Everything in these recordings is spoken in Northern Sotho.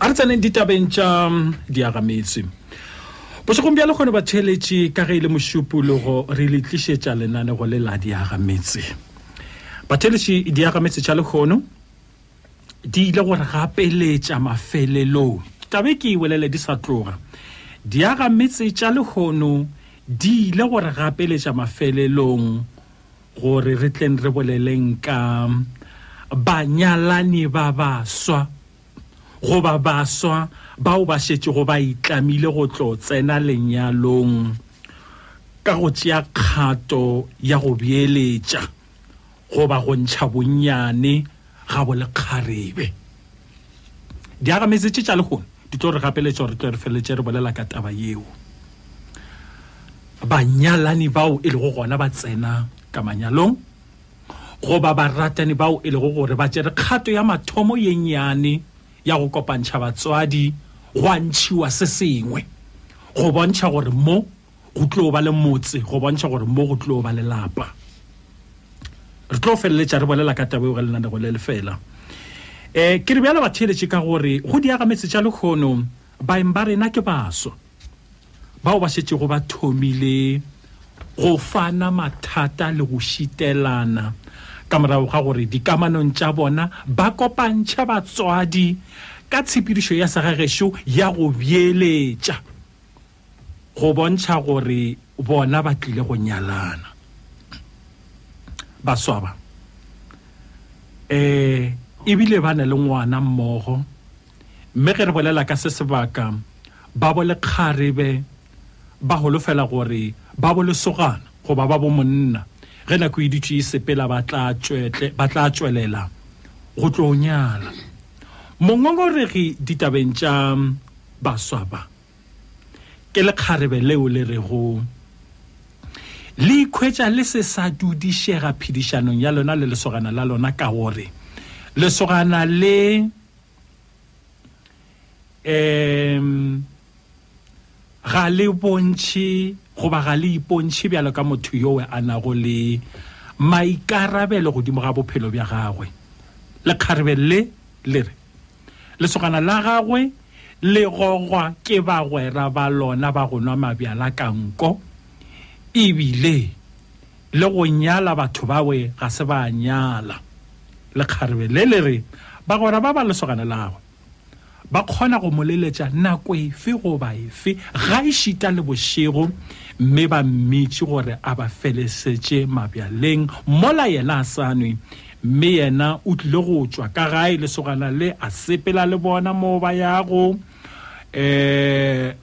a re tseneng ditabeng tša um, diagametswe bošegong bja lekgone batheeletše ka ge e le mošupologo re le tlišetša lenanego le la diagametse batheeletše diagametse tša lekgono di ile gore gapeletša mafelelong tabe ke e welele di sa tloga diagametse tša lekgono di ile gore gapeletša mafelelong gore re tleng re boleleng ka banyalani ba baswa goba baswa bao ba šetšego ba itlamile go tlo tsena lenyalong ka go tšea kgato ya go beeletša goba go ntšha bonnyane ga bolekgarebe diagametse tše tša lehono di tlo re gapeletša gore tlo re feletše re bolela ka taba yeo banyalani bao e lego gona ba tsena ka manyalong goba baratani bao e lego gore ba tšere kgato ya mathomo ye nnyane ya go kopantšha batswadi go a ntšhiwa se sengwe go bontšha gore mo go tlo ba le motse go bontšha gore mo go tlo ba lelapa re tlo feleletša re bolela ka tabo eo ge lenanego le lefela um ke re bjala batheeletše ka gore go diaga metse tša lekgono baeng ba rena ke baswa bao ba šetšego ba thomile go fana mathata le go šitelana ka morago ga gore dikamanong tša bona ba kopantšha batswadi ka tshepedišo ya segagešu ya go bjeletša go bontšha gore bona ba tlile go nyalana baswaba eh ebile ba ne le ngwana mmogo mme ge re bolela ka se sebaka ba bo le kgarebe ba holofela gore ba bo lesogana goba ba bo monna ge nako e dutše e sepela ba tla tšwelela go tlo nyala mongongoregi ditabeng tša baswa ba ke lekgarebe leo le rego le ikhwetša le se sa dudišega phedišanong ya lona le lesogana la lona ka gore lesogana le um ga le bontšhe goba ga le ipontšhe bjalo ka motho yowe a nago le maikarabelo godimo ga bophelo bja gagwe lekgarebe le le re Lesogana la gagwe le gogwa ke bagwera ba lona ba go nwa mabjala ka nko, ebile le go nyala batho bawe ga se ba nyala. Lekgarebe le le re, Bagwera ba ba lesogana la gagwe ba kgona go mo leletša nako efe goba efe ga e šita le bošego mme ba mmitši gore a ba felesetše mabjaleng mola yena a sa nwe Mme yena o tlile go tšwa ka gae lesogana le a sepela le bona moo ba yago um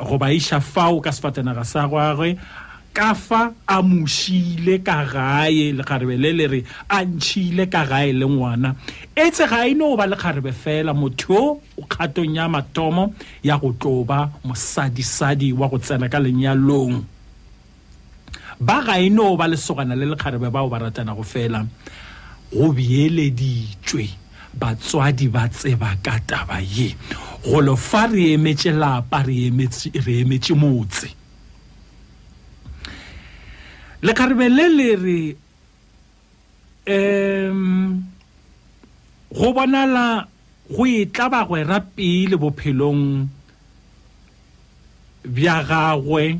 go ba iša fao ka sefatanaga sa gwagwe ka fa a mo šile ka gae lekgarebe le le re a ntšhile ka gae le ngwana etse ga e no ba lekgarebe fela motho yo o kgatong ya mathomo ya go tlo ba mosadisadi wa go tsena ka lenyalong ba ga e no ba lesogana le lekgarebe bao ba ratanago fela go bieleditšwe batswadi ba tseba ka taba ye golo fa re emetše lapa re emetše motse lekgarebe le le re um go bonala go etla bagwera pele bophelong bja gagwe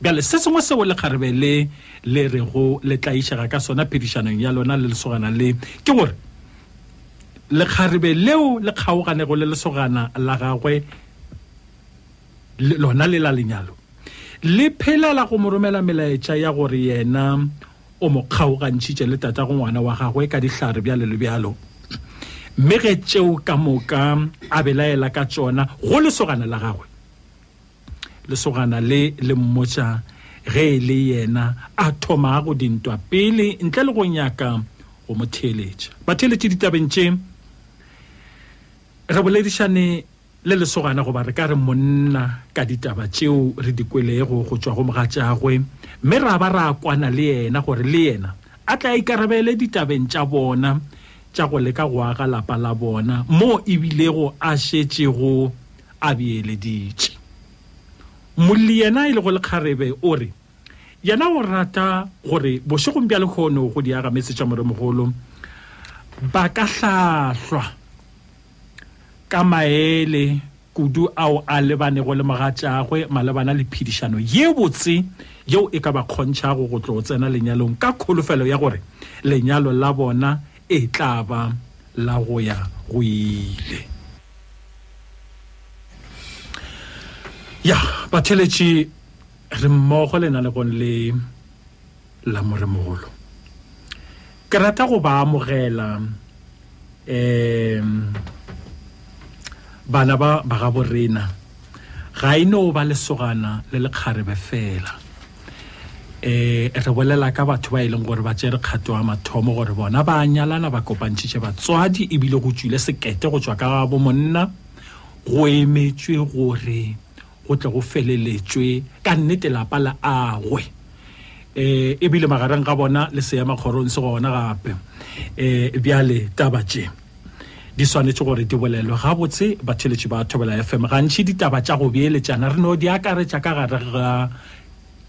bjale se sengwe seo lekgarebe le le rego le tlaišega ka sona phedišanong ya lona le lesogana le ke gore lekgarebe leo le kgaoganego le lesogana la gagwe lona le la lenyalo le phelela go mo romela melaetša ya gore yena o mo kgaogantšhitše le tata go ngwana wa gagwe ka dihlare bjalo le bjalo mme ge tšeo ka moka a belaela ka tšona go lesogana la gagwe lesogana le le mmotša ge e le yena a thomago dintwa pele ntle le go nyaka go mo theeletša ba theeletše ditabeng tše re boledišane le lesogana goba re ka re monna ka ditaba tšeo re di kwelego go tšwa go moga tšagwe mme ra ba ra kwana le yena gore le yena a tla ikarabele ditabeng tša bona tša go leka go aga lapa la bona moo ebilego a šetšego a beeleditše molli yena e le go lekgarebe o re yena o rata gore bošegong bja lekgono go di agametse tša moremogolo ba ka hlahlwa ka maele kudu ao a lebanego le mogatšagwe malebana le phedišano ye botse yeo e ka ba kgontšhago go tlo tsena lenyalong ka kholofelo ya gore lenyalo la bona E tla ba la go ya go ile. Ya, batheletši re mmogo le na le gone le la moremogolo ke rata go ba amogela um bana ba ba ga borena ga e no ba lesogana le lekgarebe fela eh re bolela ka batho ba e leng gore ba tsere kgato ya mathomo gore bona ba nyalana ba kopantšhitše batswadi ebile go tswile sekete go tswa ka bo monna go emetswe gore go tle go feleletswe ka nnete lapa la agwe eh ebile magareng ga bona le seema kgorong se gona gape eh bjale taba tše di swanetše gore di bolelwe gabotse batheletši ba thobela fm gantši ditaba tša go beeletšana re no di akaretša ka gare ga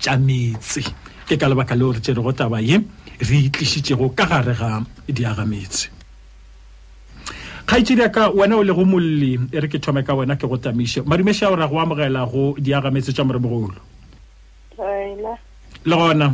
tša metse ke ka lebaka leo re tšerego taba ye re itlišitšego ka gare ga diagametse kgaitsedi ka wena o lego molli e re ke thome ka wena ke go tamiše madumeša o ra go amogela go diagametse tša moremogolo le gona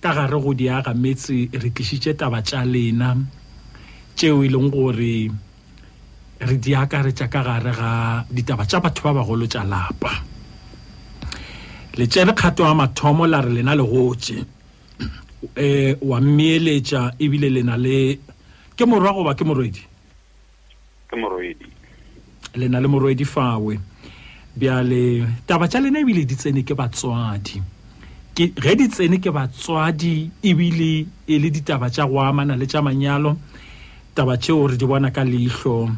ka gare go diaga metse re tlišitše taba tša lena tšeo e leng gore re di akaretša ka gare ga ditaba tša batho ba bagolo tša lapa le tsere kgato ya mathomo la re lena le gotše um wa mmeeletša ebile lena le ke morwa goba ke morwedi ke morwedi le na le morwedi fawe bjale taba tša lena ebile di tsene ke batswadi ke ge di tsene ke batswadi ebile e le ditaba tša go amana le tša manyalo taba tšeo re di bona ka leihlo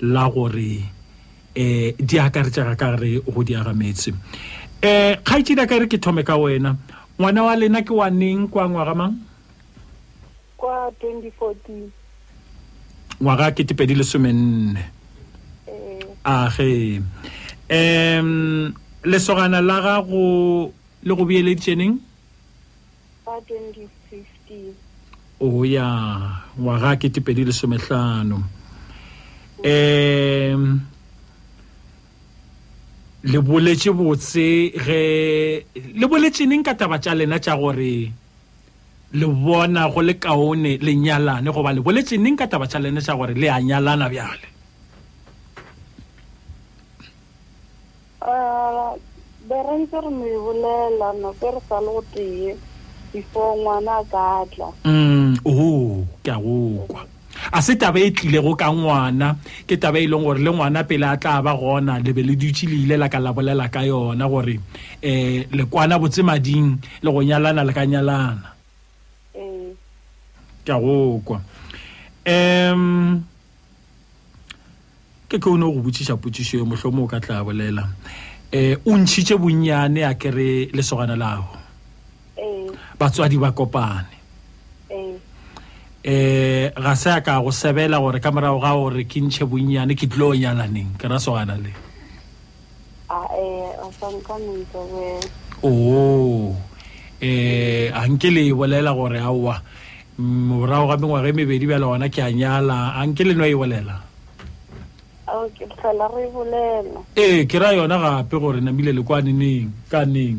la gore um di akaretsega ka gare go di agametse um eh, kgaitšedi a ka re ke thome ka wena ngwana wa lena ke wa neng kwa ngwaga mang kwa 2014 ngwaga kete pedi lesomenne eh. age um lesogana la gago le go beeleditšeneng ka 2015 o ya ngwaga kete pedi lesometlhano um le boletše botse ge le boletše neng ka taba tša lena tša gore le bona go le kaone le nyalane goba le boletse neng ka taba tša lene tša gore le a nyalana bjale ah, berentse re mo e bolela noke re sa le go tee before ngwana a ka tla mm, o ke a go kwa a se taba e tlilego ka ngwana ke taba e leng gore le ngwana pele a tla ba gona lebe le dutše le ile la ka la bolela ka yona gore um lekwana botsemading le go nyalana le ka nyalana ee. ke a go kwa um ke ke o ne go botšiša potšišo e mohlomo o ka tla bolela um o ntšhitše bonnyane a ke re lesogana lago batswadi ba kopane um ga se a ka go sebela gore ka morago ga gore ke ntšhe bonnyane ke tlilo nyalaneng ke ra sogana le oo eh a nke le e bolela gore aowa morago ga mengwaga e mebedi bjale gona ke a nyala a nke le no e bolela ee ke ra yona gape gore namile le kwaneneng ka neng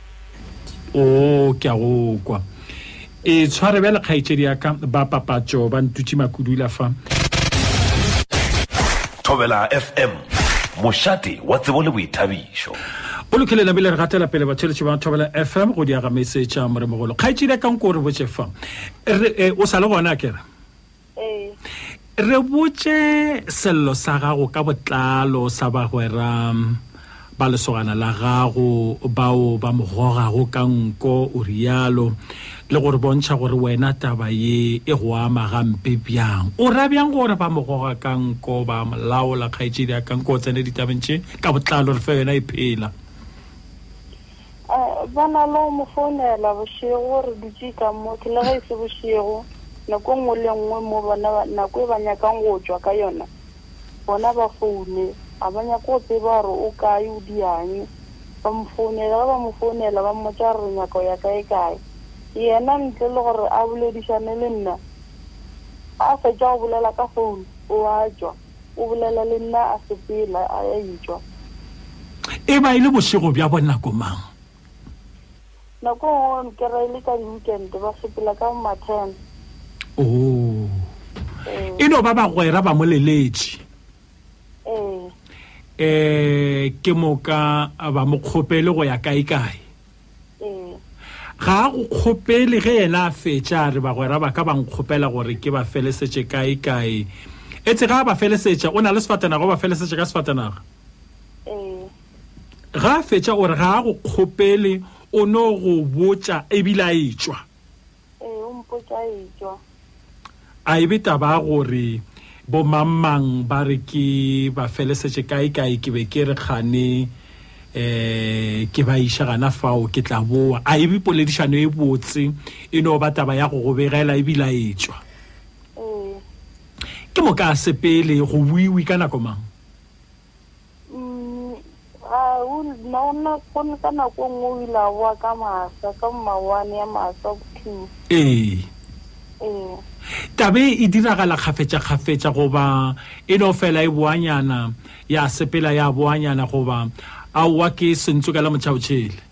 o ke a go kwa e tshware bjale kgaetšedi ya ka ba papatšo ba ntutši makudula fa thobela fm mošate wa tsebo le boithabišo o lokile lebele re gatela pele batšheletše ba thobela fm go diaga mesetša moremogolo kgaetšedi ya kang ko re botše fa e, o sa le gona kere ee re botše sello sa gago ka botlalo sa bagwera ba lesogana la gago bao ba mogogago ka nko o rialo le gore bontšha gore wena taba ye e go ama gampe bjang o ra bjang gore ba mogoga ka nko ba molaola kgaetšedi a ka nko o tsene ditabeng tše ka botlalo re fe yona e phela ba na le go mo founela bošego re dutse ka motho le ge e se bošego nako nngwe le nngwe mo bona nako e ba nyakang go tswa ka yona bona ba foune ga ba nyako go tseba gore o kae o diang ba mo founela ba ba mo founela ba mmotsa gore nyako ya kae kae yena ntle le gore a boledišane le nna a fetsa go bolela ka founu o a tswa O bolela le nna a sepela a ya itšwa. E ba e le bošego bja bonako mang? Nako nngwe ke re e le ka di-weekend ba sepela ka bomaten. Oh. E no ba bagwera ba moleletše. Ee. Eh ke moka ba mo kgopele go ya kae kae? ga a go kgopele ge yena a fetša a re bagwera ba ka ba nkgopela gore ke ba felesetše kae kae etse ga a ba felesetša o na le sefatanaga o ba felesetša ka sefatanaga ga a fetša gore ga a go kgopele o no go botša ebile a etswa Ee, o mpotša etšwa. A e be taba gore bo mamang ba re ke ba felesetše kae kae ke be ke re kgane eh ke ba iša gana fao ke tla boa a e be poledišano e botse e no ba taba ya go go begela e bila etswa ke moka sepele go buiwi ka nako mang Mm, a o naona go le ka nako e nngwe o ile a boa ka masa ka mmaoane ya masa bothuo ee ee tabe e diragala kgafetša-kgafetša goba e no fela e boanyana ya sepela ya boanyana goba aowa ke sentsokela motšhaotšhele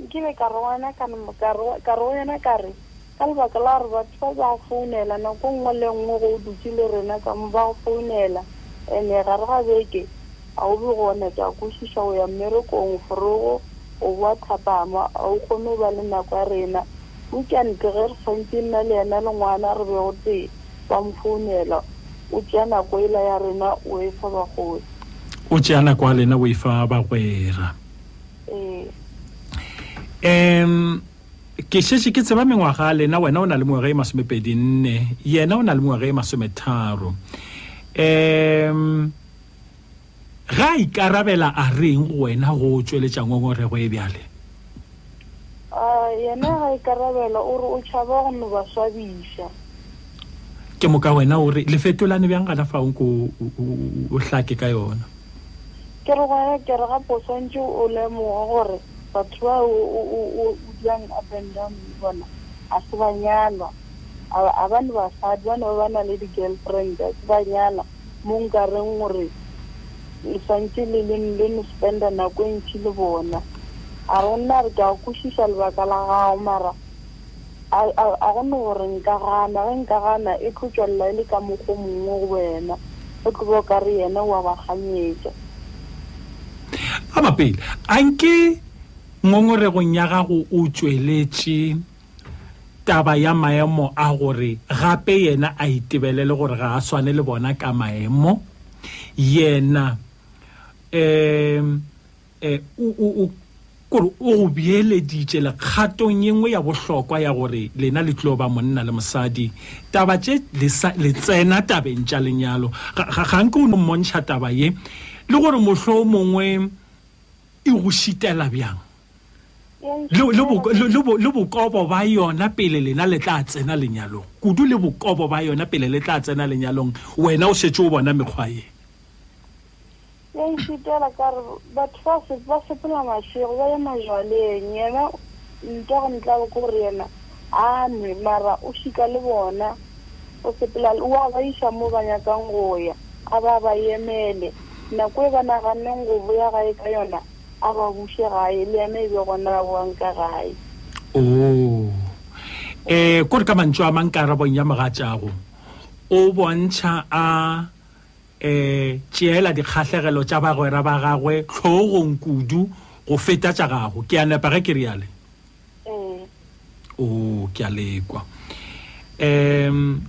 Nkile ka re wena ka no ka re ka re wena ka re ka lebaka la gore batho ba ba go founela nako nngwe le nngwe go dutse le rena ka mo ba go founela ene ga re ga beke a o be gona ke a kwešiša o ya mmerekong forogo o boa thapama a o kgone go ba le nako ya rena weekend ge re tshwanetse nna le yena le ngwana re be go tee ba mo founela o tšea nako ela ya rena o e fa bagodi o tšea nako ya lena o e fa bagwera um ke šetše ke tseba mengwaga lena wena o na le mengwaga e masomepedi nne yena o na le mengwaga e masometharo um ga a ikarabela a reng go wena go tsweletša ngongorego e bjale ah, yena ga ikarabela o re o tšhaba go no ba swabiša ke moka wena o re lefetolane bjang gana fa o nko o hlake ka yona Ke re gona ke re gape o swantse o lemoge gore batho ba o diyang up and down le bona a se ba nyalwa a ba le basadi ba ne ba ba na le di-girlfriend a se ba nyala mo nka reng gore le swantse le le le no spenda nako e ntšhi le bona a re nna re ka kwešiša lebaka la gago mara A, a, a go no gore nka gana, ge nka gana e tlo tswelela e le ka mokgwa mongwe go wena, o tlo bo ka re yena wa ba ganyetsa. a mapele a nke ngongoregong ya gago o tšweletše taba ya maemo a gore gape yena a itebelele gore ga a swane le bona ka maemo yena um um kore o go beeleditše lekgatong ye nngwe ya bohlokwa ya gore lena le tlo ba monna le mosadi taba tše le tsena tabeng tša lenyalo ga nke o no mmontšha taba ye le gore mohlho o mongwe e go šitela bjang le bokobo ba yona pele lena le tla tsena lenyalong kudu le bokobo ba yona pele le tla tsena lenyalong wena o šetse o bona mekgwa ye Ya nšutela ka re, Batho ba se, ba sepela mašego, ba ye majwaleng, yena ntwa go ntlabo ke gore yena a nwe, mara o šika le bona, o sepela, o a ba iša mo ba nyakang go ya, a ba ba yemele, nako e ba naganneng go boya gae ka yona, a ba buše gae, le yena e be gona a boang ka gae. Oh. Eh, kore ka mantšu a mang karabong ya mogatšago o bontšha a e tšeela dikgahlegelo tša bagwera ba gagwe tlhoogong kudu go feta tša gago ke a nepa ge ke riale ee. o ke a lekwa um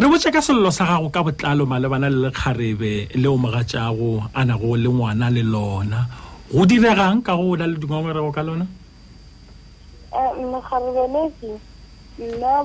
re botse ka selelo sa gago ka botlalo malebana le lekgarebe leo moga tšago a nago le ngwana le lona go diregang ka go o na le dingongorego ka lona eh, lekgarebe lese nna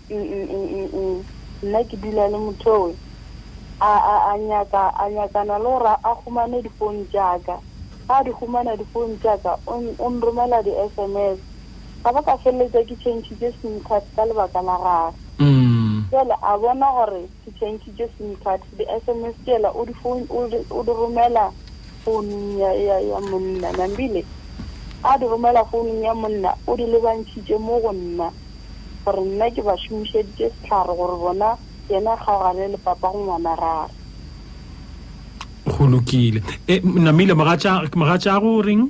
nna ke dula le mothowe a nyaka a nyakana le gore a humane difounu tšaka ga a di humana difounu tšaka o nromela di-s m s ga ba ka feleletsa ke changitse sim card ka lebaka la gage mm. jale a bona gore ke changitše sim card di-sms tsela o di romela founung ya monna nambile a di romela founung ya monna o di lebantšhitše mo go nna gore nna ke ba šomišeditše setlhare gore bona yena kgaogane le papa go ngwana gage go lokile e namile mogatša go reng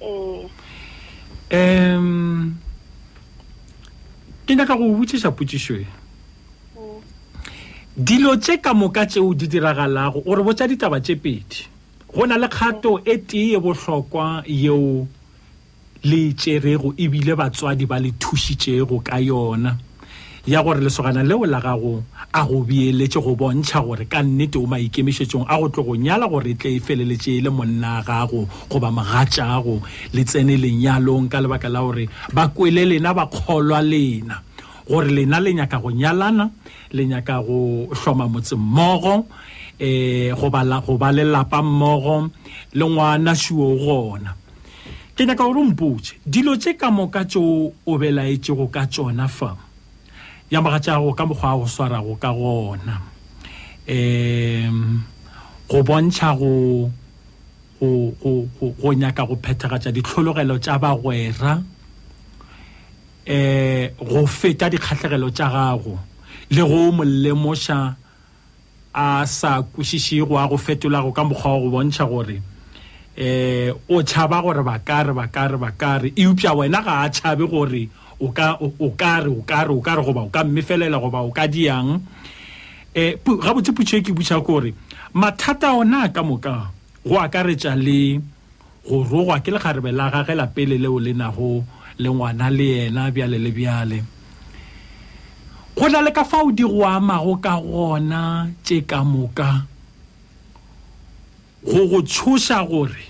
um ke nyaka go botšiša potšišo e mm. dilo tše ka moka tšeo di diragalago gore botša ditaba tše pedi go na le kgato e tee e bohlokwa yeo le tšerego ebile batswadi ba le thušitšego ka yona ya gore lesogana leo la gago a go bieletše go bontšha gore ka nnete o maikemišetšong a go tlo go nyala gore e tle e feleletše e le monna a gago goba mogatšago le tsene lenyalong ka lebaka la gore ba kwele lena ba kgolwa lena gore lena le nyaka go nyalana le nyaka go hloma motse mmogo um go ba lelapa mmogo le ngwana suo gona ke nyaka gore o mpotše dilo tše ka moka tšeo o belaetšego ka tšona fa ya mogatšago ka mokgwa a go swarago ka gona um go bontšha go go nyaka go phethagatša ditlhologelo tša bagwera um go feta dikgatlhegelo tša gago le go mo lemoša a sa kwešišego a go fetolago ka mokgwa wa go bontšha gore eh o tšhaba gore ba ka re ba ka re ba ka re eupša wena ga a tšhabe gore o ka o ka re o ka re o ka re goba o ka mmefelela goba o ka diang eh gabotse putšo e ke butšha kore mathata ona ka moka go akaretša le go rogwa ke lekgarebe la gage la pele leo le nago le ngwana le yena bjale le bjale go na le ka fao di go amago ka gona tše ka moka go go tshoša gore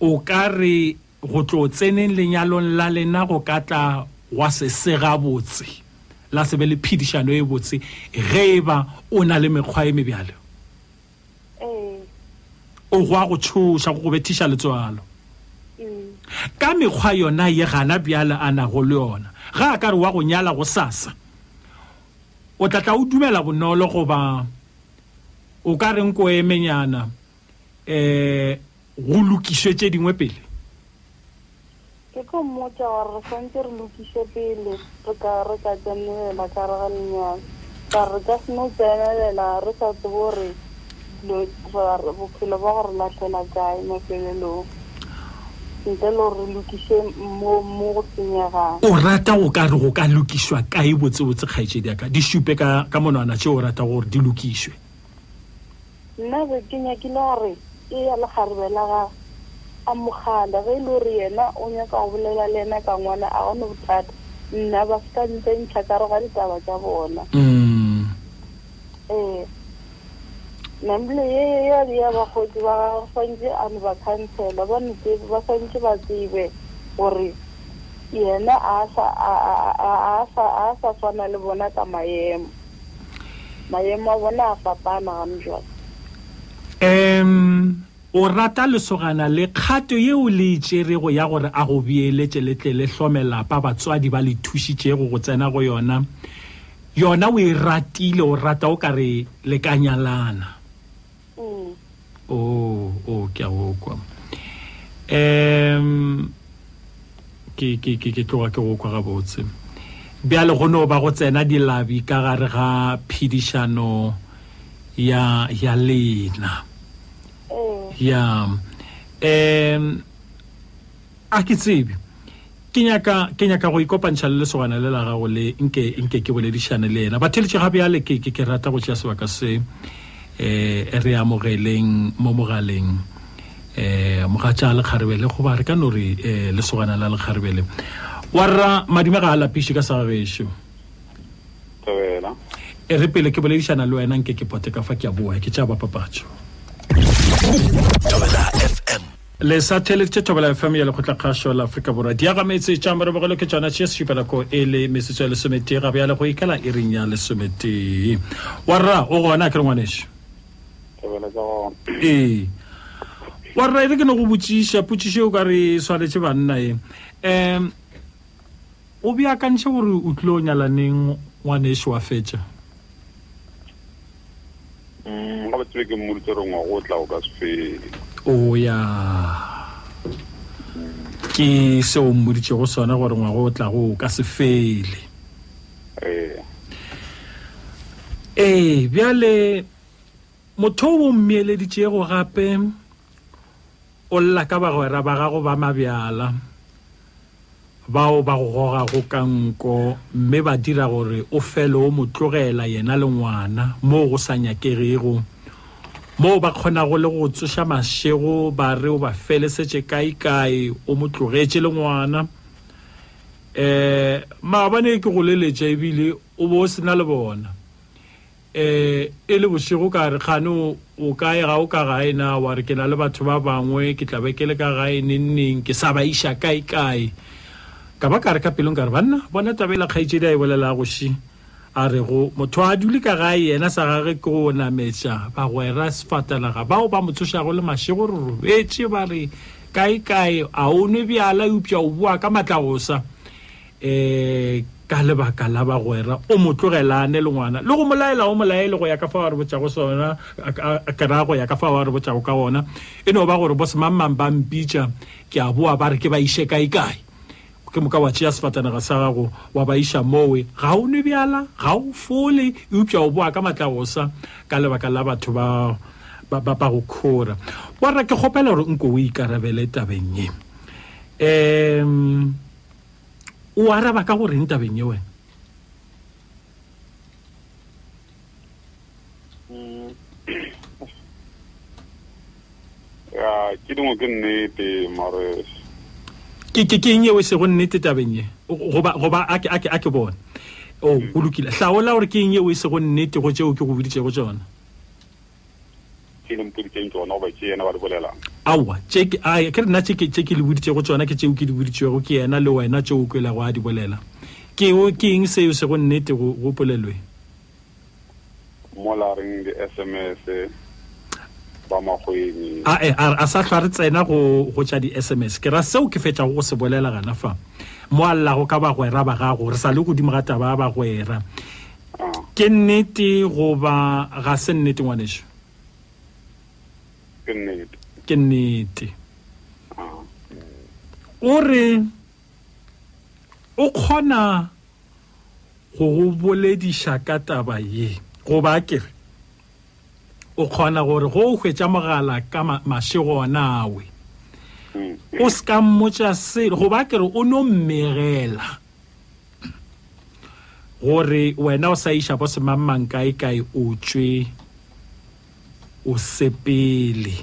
o ka re go tlo tseneng lenyalong la lena go ka tla gwa se se gabotse la se be le phedišano e botse ge e ba o na le mekgwa e mebjalo o go a go tšhoša go go bethiša letswalo ka mekgwa yona ye gana bjale a nago le yona ga a ka re wa go nyala go sasa o tla tla o dumela bonolo goba o ka reng ko emenyana um go lokišwe tše dingwe pele Ke tlo mmotša gore re swantse re lokiše pele re ka re ka tsenelela ka re ga lenyalo ka re ka seno tsenelela re sa tsebo gore bophelo ba go re latlhela kae mafelelong ntle le gore re lokiše mo mo go senyegang o rata go ka re go ka lokišwa kae botsebotse kgaetšedi yaka di šupe ka ka monwana tšeo o rata gore di lokišwe Nna be ke nyakile gore e ya lekgarebe la ga Amogale, ge e le gore yena o nyaka go bolela le yena ka ngwana a gone bothata, nna ba se ka ntsentšha ka roga ditaba tša bona. Mm. Ee. Nambile ye ya ya bakgotsi ba gagwe swantše a ne ba khansela ba ne tsebe ba swantše ba tsebe gore yena a sa a a a a sa a sa swana le bona ka maemo. Maemo a bona a fapana ga mjwale. Um, o rata lesogana le kgato yeo le e tšerego ya gore a go beeletše le tle le hlome lapa batswadi ba le thušitšego go tsena go yona yona o e ratile o rata o ka re le ka nyalana o o ke a go kwa um ke ke ke ke tloga ke go kwa gabotse bjale go no ba go tsena dilabi ka gare ga phedišano ya ya lena ya um a ke tsebe ke nyaka ke nyaka go ikopantšha le lesogana le la gago le nke nke ke boledišane le yena batheletše ga bjale ke ke rata go tšea sebaka se eh re amogeleng mo mogaleng eh mogatša lekgarebele goba re ka no re eh lesogana la lekgarebele wa rra madime ga a lapiše ka sa gagešo e re pele ke boledišana le wena nke ke pote ka fa ke a boa ke tša bapapatšo le sa theleditše thobela fm ya lekgotlakgašo la aforika borwa diagametse tša morobogelo ke tšona tše sešupelako e le metsotso ya lesometee ga bjale go ikela e reng ya lesometee wa rra o gona ke re ngwanešo ee wa rra e re ke ne go botšiša potšišo o ka re swanetše banna e um O beakantšhe gore o tlilo nyala neng ngwaneso wa fetša? Mm, ga ba tsebe ke mmoditse gore ngwago o tla o ka se fele. O ya. Ke seo mmoditšego sone gore ngwago o tla go ka se fele. Eh. Ee, bjale motho o mmieleditšego gape O lla ka bagwera ba gago ba mabjala, bao ba go gogago ka nko, mme ba dira gore o fele o mo tlogela, yena le ngwana, moo go sa nyakegego, moo ba kgonago le go tsoša mašego ba re o ba felesetše kaekae, o mo tlogetše le ngwana. Um maabane ke go leletša ebile o be o se na le bona. um e le bošego ka re kgane o kae ga o ka gae na wa re ke na le batho ba bangwe ke tlabe ke le ka gae nengneng ke sa ba iša kae kae ka ba ka re ka pelong ka re banna bona taba e la kgaitsedi a e bolela goši a re go motho a dule ka gae yena sa gage ke go nametša bagwera sefatanaga bao ba mo tshošago le mašego re robetše ba re kae kae a o nwe bjala eupša o boa ka matlagosa um ka lebaka la bagwera o mo tlogelane le ngwana le go molaela o molaele go ya ka fao a re botšago sona ke ra go ya ka fao a re botšago ka ona e no ba gore bo semangmang ba mpitša ke a boa ba re ke ba iše kae kae ke moka wa tšea sefatanaga sa gago wa ba iša mowe ga o nwe bjala ga o fole eupša o boa ka matlagosa ka lebaka la batho ba ba go khora wa rra ke kgopela gore nko o ikarabele tabeng ye um o araba ka goreng tabeng ye wena mm. ke dingwe ke nnete mare ke ke keng eo e sego nnete tabeng ye goba goba a ke a ke a ke bona o oh, go lokile hlaola gore ke eng eo e sego nnete go tšeo ke go boditšego tsona tše le mpoditseng tsona goba tše yena ba di bolelang aowa ke rena tše ke le boditsego tsona ke tšeo ke di boditsego ke yena le wena tšeo o kwelago a di bolela ke eng seo se go nnete go polelwe mola reng di-sms ba magweni ae a sa hlwa re tsena go tša di-sms ke ra seo ke fetšago go se bolela gana fa mo allago ka bagwera ba gago re sa le godimo ga taba ya bagwera ke nnete goba ga se nnete ngwaneso ke nnete ah. o re o kgona go go bolediša ka taba ye goba ke re o kgona gore go o hwetša mogala ka mašego onawe mm. o se ka mmotša selo goba ke re o no mmegela gore wena o sa iša bo semangmang kae kae o tšwe o sepele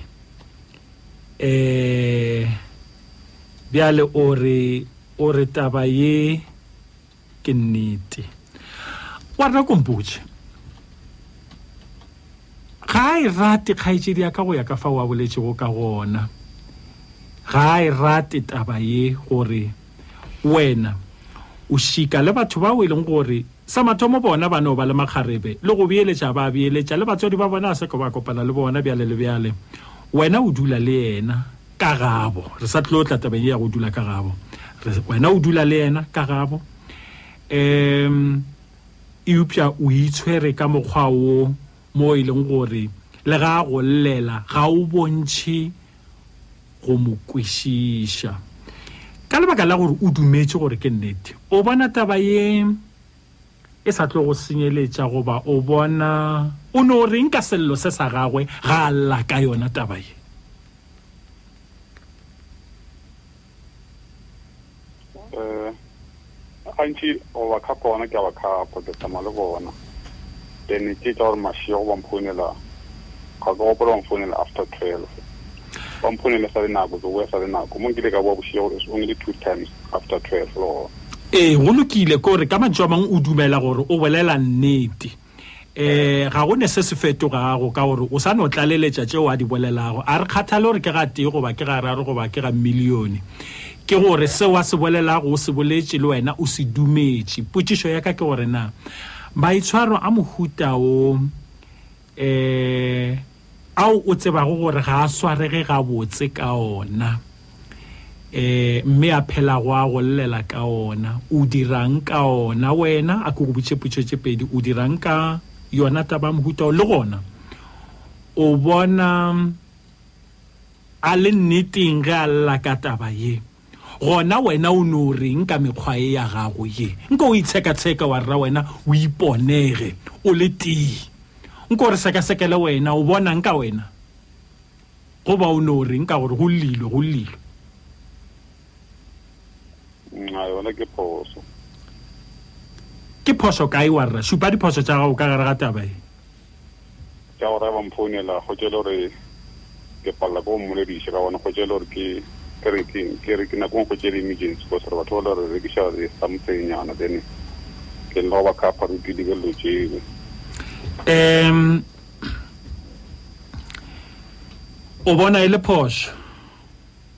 um bjale o re o re taba ye ke nnete wa rena kompotše ga a e rate kgaetšedi ya ka go ya ka fa o a boletšego ka gona ga a e rate taba ye gore Wena o šika le batho bao e leng gore sa mathomo bona ba no ba le makgarebe le go beeletša ba beeletša le batswadi ba bona a se ke ba kopana le bona bjale le bjale wena o dula le yena ka gabo re sa tlilo tla tabeng ya go dula ka gabo wena o dula le yena ka gabo um eupša o itshwere ka mokgwa wo mo e leng gore le ga go llela ga o bontšhe go mo kwešiša ka lebaka la gore o dumetše gore ke nnete o bona taba ye e sa tlo go senyeletša goba o bona o ne o reng ka sello se sa gagwe ga lla ka yona taba ye um gantši go ba khapa ona ke a ba khapa ke tsamaya le bona then ke tla gore mashego ba mpounela ga ke gopola ba mpounela after twelve ba mpounele sa le nako ke boe sa le nako mo nkile ka boa bošego is only two times after twelve le gona ee go lokile kore ka mantso a mangwe o dumela gore o bolela nnete eh ga go ne se se fetogago ka gore o sa no tlaleletša tšeo a di bolelago a re kgathale gore ke ga tee goba ke ga raro goba ke ga milione ke gore se wa se bolelago o se boletše le wena o se dumetše potšišo ya ka ke gore na maitshwaro a mohuta o um ao o tsebago gore ga a swarege gabotse ka ona eh mme a phela go a go llela ka ona o dirang ka ona wena a ke go butše putšo tše pedi o dirang ka yona taba mohuta le gona o bona a le nneteng ge a lla ka taba ye gona wena o no reng ka mekgwa e ya gago ye nko o itshekatsheka wa rra wena o iponege o le tee nko re sekasekele wena o bonang ka wena goba o no reng ka gore go lilo go lilo nna yona ke phoso ke phoso kae wa rra supa diphoso tsa gago ka gare ga taba e ka gore ba mphounela go tšele gore ke palela ko mmolediše ka gona go tšele gore ke ke re ke nakong go tšele emergency bcause re batho ba le re rekiša re something yana then ke nna go ba kapa re ke dibelelo tšeo um o bona e le phošo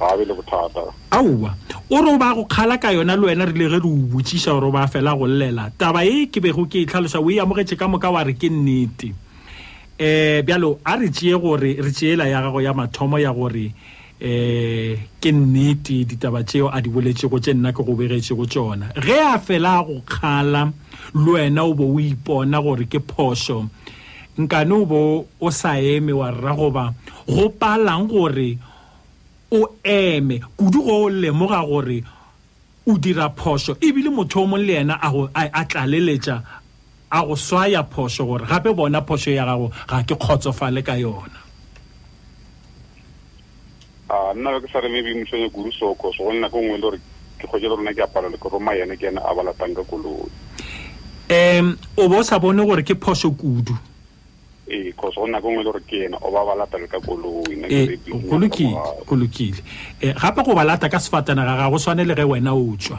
ga be le bothata aowa o re o ba go kgala ka yona le wena rile ge re o botšiša gore o ba fela go llela taba e ke bego ke e tlhaloša o e amogetše ka moka wa re ke nnete um bjalo a re tšee gore re tšeela ya gago ya mathomo ya gore um ke nnete ditaba tšeo a di boletšego tše nna ke go begetšego tšona ge a fela go kgala le wena o bo o ipona gore ke phošo Nkane o bo o sa eme wa rra goba go palang gore o eme kudu go o lemoga gore o dira phošo ebile motho o mong le yena a go a tlaleletša a go swaya phošo gore gape bona phošo ya gago ga ke kgotsofale ka yona A nna ga ke sa re maybe moshanya kuru soko so go nna ko nngwe le gore ke kgwetse le rona ke apala le koro ma yene ke ene a ba latang ka koloi um o bo sa bone gore ke phoso kudu ee cause go nna ko nngwe le gore ke ena o ba ba lata le ka koloi nna ke ee re ke go lokile go lokile um gape go ba lata ka sefatana ga ga go swane le ge wena o tswa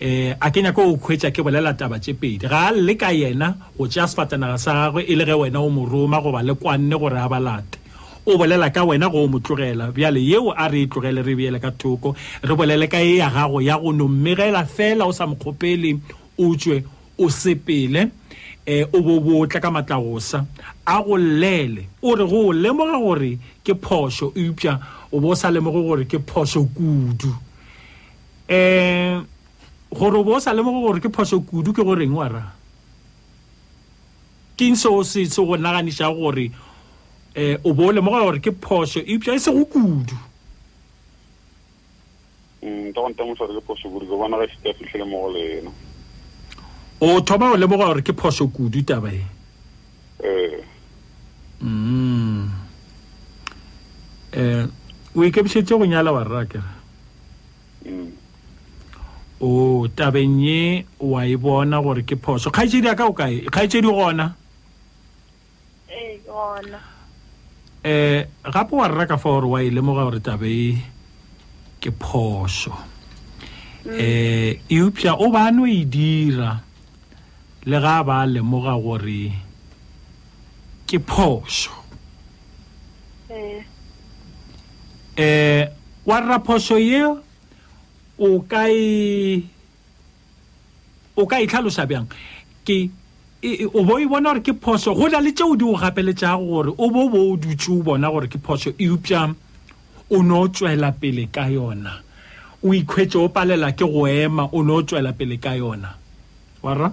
eh a ke nyako go khwetša ke bolela taba tše pedi ga a le ka yena go tšea sefatanaga sa gagwe e le ge wena o mo roma goba le kwanne gore a ba late o bolela ka wena go o mo tlogela bjale yeo a re e tlogele re beele ka thoko re bolele ka e ya gago ya go no mmegela fela o sa mo kgopele o tswe o sepele eh o bo botla ka matlagosa a go lele o re go o lemoga gore ke phošo eupša o bo o sa lemoge gore ke phošo kudu um gore o bo o sa lemogo gore ke phoso kudu ke goreng wa ra keng seo se se go naganiša gore um o bo o lemoga gore ke phoso eupša e se go kudu mm, o thoma go lemoga gore ke phoso kudu taba e eh. mm. eh, o ikemišetse go nyala wa rra kere o tabeng ye wa e bona gore ke phoso kgaetšedi a ka o kae kgaetšedi gona ee ke gona eh gape wa rera ka fa gore wa e lemoga gore tabe e ke phoso eh eupša o ba no e dira le ga ba lemoga gore ke phoso ee um wa rra phošo ye o ka e o ka e tlhaloša bjang ke o bo e bona gore ke phoso go na le tšeo di o gapeletšago gore o bo bo o dutse o bona gore ke phoso eupša o no tswela pele ka yona o ikhwetse o palela ke go ema o no tswela pele ka yona warra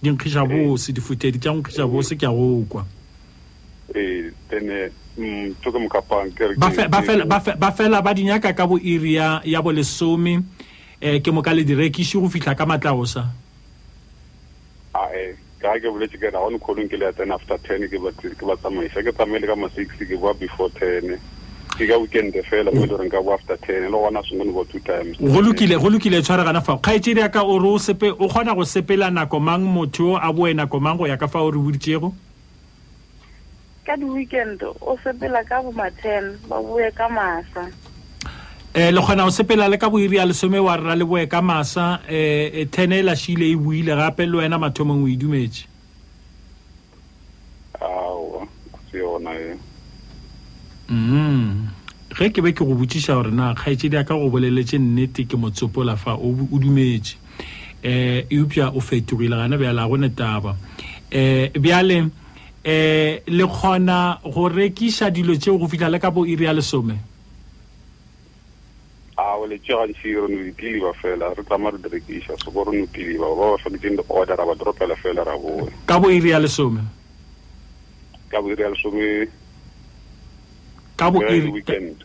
di nkgiša bose difutedi tša nkgiša bose ke a go kwa ee then eh, mm, tso ke mokapang ke re ba ke- fe- ba ke- fela- ba fe- ba fela ba di nyaka ka bo iri ya ya bolesome um ke moka le direkiši go fitlha ka matlaosa Ah, eh, ka ke boletse ke ra gone kholong ke le ya ten after ten ke ba ke ba tsamaisa ke tsamaile ka ma six ke boa before ten ke ka weekend fela mo e le goreng ka bo after ten e le gona sengwe le bo two times go lokile go lokile tshware gana fao kgaetsedi ya ka o re o sepe o kgona go sepela nako mang motho o a boe nako mang go ya ka fa o re boditsego ka di-weekend o sepela ka bo ma-ten ba boe ka masa um le kgona go sepela le ka boiri ya lesome wa rra le boe ka masa um ten e lashile e buile gape le wena mathomong o e dumetse aowa a se yona e mm ge ke be ke go botšiša gore na kgaetšedi a ka go boleletše nnete ke motsopola fa o dumetše um eupša o fetogile gana bjala go ne taba um bjale um le kgona go rekiša dilo tšeo go fitlha le ka bo iri ya lesome a o le tšega ntši re no ditliliba fela re tlama re direkiša soko re no tliliba ba ba swanetseng di-order ra ba dropela fela ra boe ka bo iri ya lesome ka bo iri ya lesome ka bo iri weekend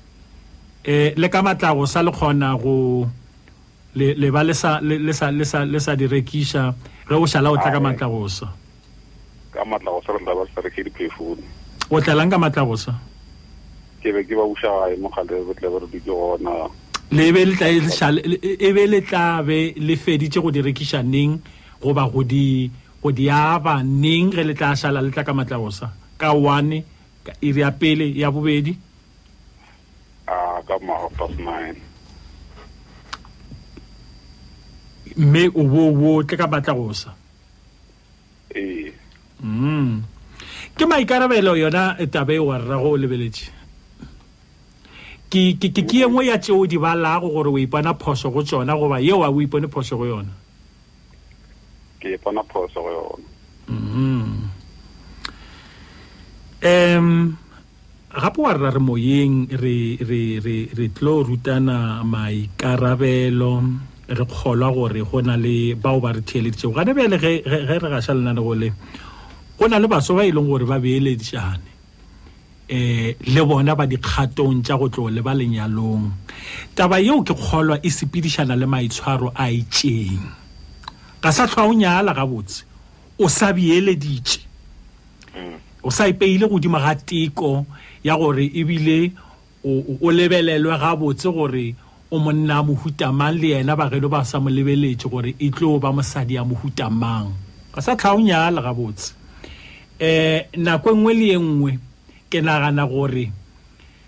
eh le ka matlago sa le kgona go le le ba le sa le sa le sa le sa direkiša ge o šala o tla ka matlagosa ka matlagosa re tla ba re sa reke diphefone o tlalang ka matlagosa ke be ke ba buša gae mo gale re tla be re dutse gona le e be le tla e le šale- le- e be le tla be le feditše go di rekiša neng goba go di go di aba neng ge le tla šala le tla ka matlagosa ka one ka iri ya pele ya bobedi a ka ma half past nine mme o bo o bo tle ka matlagosa ee mm ke maikarabelo yona tabe wa rra go lebeletše ke ke ke ke engwe ya tšeo di balago gore o ipona phoso go tsona goba yeo a o ipone phoso go yona ke ipona phoso go yona mm um gape wa rra re moyeng re re re re tlo rutana maikarabelo re kgolwa gore go na le bao ba re theeleditšego gane bjale ge re gaša lenanego le go na le baso ba e leng gore ba beeleditšane eh le bona ba dikgatong tša go tlo le ba lenyalong taba yeo ke kgolwa e sepedišana le maitshwaro a itšeng ga sa tlhwa o nyala gabotse o sa bieleditše mm. o sa ipeile godimo ga teko ya gore ebile o lebelelwe gabotse gore o monna a mohuta mang le yena bagelo ba sa mo lebeletse gore e tlo ba mosadi ya mohuta mang ga sa tlha o nyala gabotse um nako e nngwe le e nngwe ke nagana gore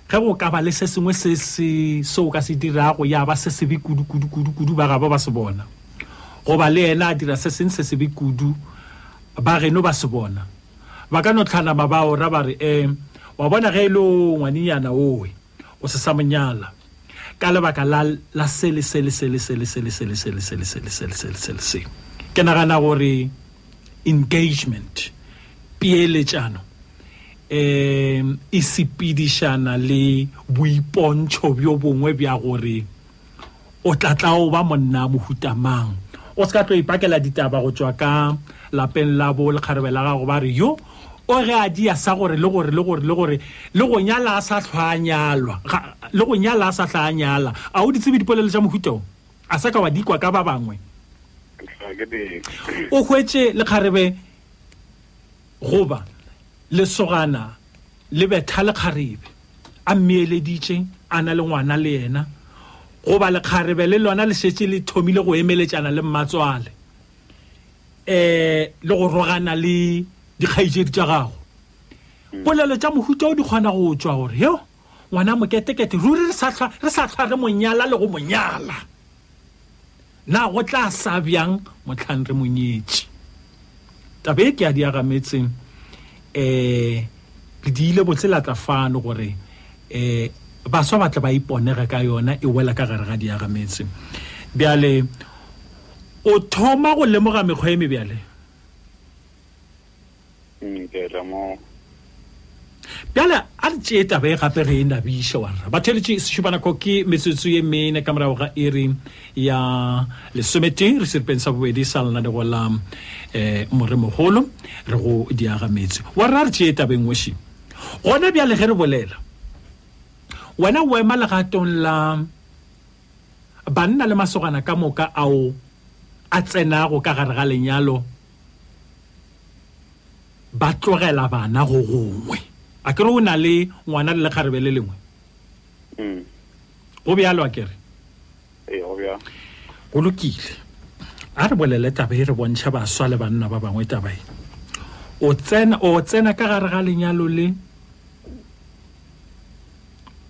ge go ka ba le se sengwe se se se o ka se dirago ya ba se sebe kudu kudu kudu kudu ba gabo ba se bona goba le yena a dira se seng se sebe kudu ba geno ba se bona ba ka no tlhanama ba ora ba re um wa bona ge e le o ngwanenyana owe o se sa monyala ka lebaka la la sele sele sele sele sele sele sele sele sele sele sele sele se ke nagana gore engagement peeletšano um e sepedišana le boipontšho bjo bongwe bja gore o tla tla o ba monna mohutamang o se ka tlo ipakela ditaba go tšwa ka lapeng la bo lekgarebe la gago ba re yo o ge a dia sa gore le gore le gore le gore le go nyala a sa tlhwaanyalwa le go nyala a sa tlhaanyala a o di tsebe dipolelo tša mohutao a sa ka wa dikwa ka ba bangwe o hwetse lekgarebe goba lesogana le betha lekgarebe a mmeeleditše a na le ngwana le yena goba lekgarebe le lona le šetše le thomile go emeletšana le mmatswale um le go rogana le dikgaitšedi tša gago mm. polelo tša mohuta o di kgona go tšwa gore yo ngwana moketekete ruri re sa hlwa re sa hlwa re monyala le go monyala na go tla sa bjang motlhang re monyetši taba e ke a di agametseng um eh, re diile botse latla fano gore um baswa ba tle ba iponega ka yona e wela ka gare ga di agametse bjale o thoma go lemoga mekgwa e mebjale bjale a re tšee taba e gape re e nabiše warra batheletše sešupanako ke metsotso ye mene ka morago ga iri ya lesomete re seripeng sa bobedi sa lenanego la um eh, moremogolo re go diaga metse warra a re tšee tabeng ngwešing gona bjale ge re bolela wena o ema legatong la banna le masogana ka moka ao a tsenago ka gare ga lenyalo ba tlogela bana go gongwe a kere o na le ngwana le lekgarebe le lengwe mm. go bjalo a kere ee, go lokile a re bolele taba e re bontšha baswa le banna ba bangwe taba e o tsena o tsena ka gare ga lenyalo le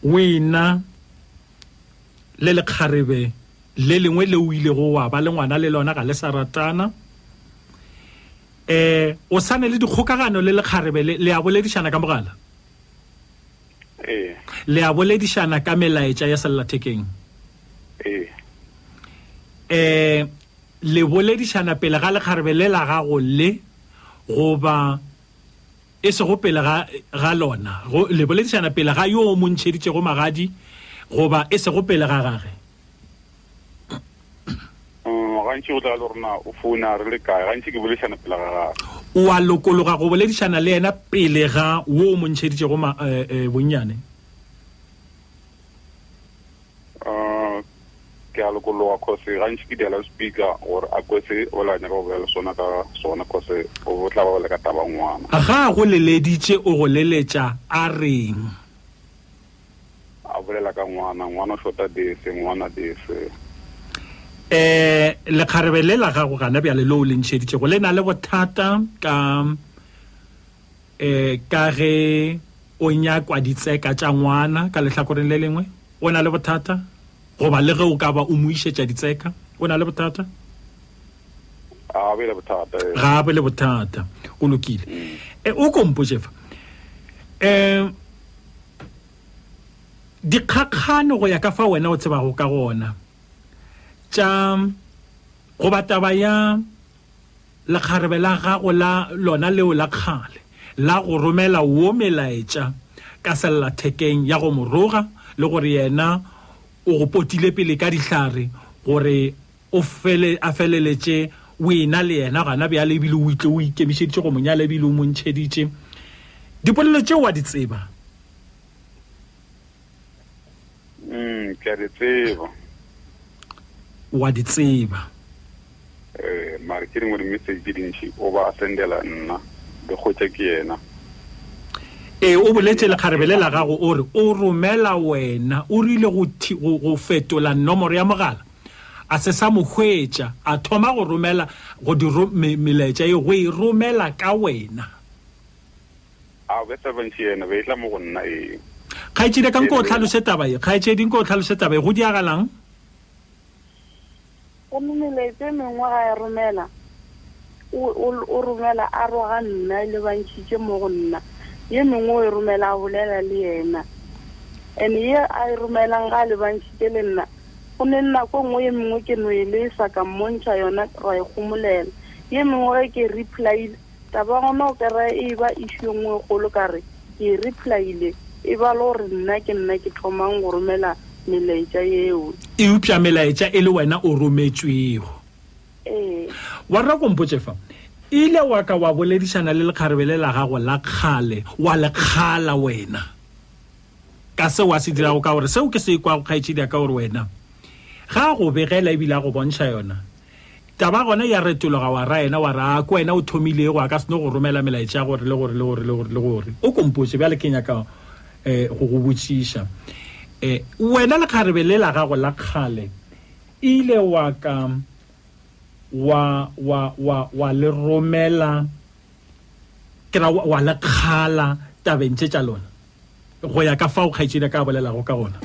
wena le lekgarebe le lengwe le o ilego wa ba le ngwana le lona ga le sa ratana eh o sane le dikgokagano le lekgarebe le a boledišana ka mogala ee. le a boledišana ka melaetša ya sellathekeng ee. eh le boledišana pele ga lekgarebe le la gago le goba e sego pele ga, ga lona go le boledišana pele ga yo o mo ntšheditšego magadi goba e sego pele ga gage mm, gantši o tla le rona o founa re le kae gantši ke boledišana pele ga gage o a lokologa go boledišana le yena pele ga wo o mo ntšheditšego eh, eh, bonnyane uh, ke a lokologa cause gantši ke diala speaker gore a kwese o la nyaka go bolela sona ka sona cause o tla ba bole ka taba ngwana ga go leleditše o go leletša a reng a bolela ka ngwana ngwana o shota dese ngwana dese eh lekgarebe le la gago gana bjale le o lentšheditšego le na le bothata ka eh ka ge o nyakwa ditseka tša ngwana ka lehlakoreng le lengwe o na le bothata goba le ge o ka ba o mo išetša ditseka o na le bothata a be le bothata eh. ga bo le bothata o lokile e o kompojefa um dikgakgano go ya ka fa wena o tsebago ka gona tša goba taba ya lekgarebe la gago la lona leo la kgale la go romela wo melaetša ka sellathekeng ya go mo roga le gore yena o go potile pele ka dihlare gore o fele a feleletše o ena le yena gana bjale ebile o itle o ikemišeditše go monyala ebile o montšheditše dipolelo tšeo wa di tseba mm ke a di tseba wa di tseba eh mare ke dingwe di-message di dintši o ba a sendela nna di kgotsa ke yena ee o boletse lekgarebe le la gago o re o romela wena o rile go thi- go go fetola nomoro ya mogala a se sa mo hwetša a thoma go romela go di ro- me- melaetša e go e romela ka wena A be servant yena be tla mo go nna e. Kgaetšedi ka nko o tlhalose taba ye. Kgaetšedi nko o tlhalose taba ye. Go diagalang? Go melaetsa mengwe ga ya romela. O romela a roga nna le bantšhitše mo go nna. Ye mengwe o e romela a bolela le yena. And ye a e romelang ga le bantšhitše le nna. Go ne nako nngwe ye mengwe ke no e lesa ka mmontšha yona ra e gomolela. Ye mengwe ge ke reply taba gona o kara e ba issue e nngwe kgolo ka re ke e replyile e ba le gore nna ke nna ke thomang go romela melaetša eo eupša melaetša e le wena o rometswego ee wa ra kompotse fa ile wa ka wa boledišana le lekgarebe le la gago la kgale wa lekgala wena ka se wa se dirago ka gore seo ke se ikwago kgaetšedi ya ka gore wena ga go begela ebile a go bontšha yona taba gona ya retologa wa raena wa ra ko wena o thomilego a ka seno go romela melaetša gore le gore le gore le gore le gore o kompotse bjale ke nyaka um go go botšiša um wena lekgarebe le la gago la kgale ile wa ka wa wa wa wa le romela ke ra wa le kgala tabeng tše tša lona go ya ka fao kgaetšedi ka bolelago ka gona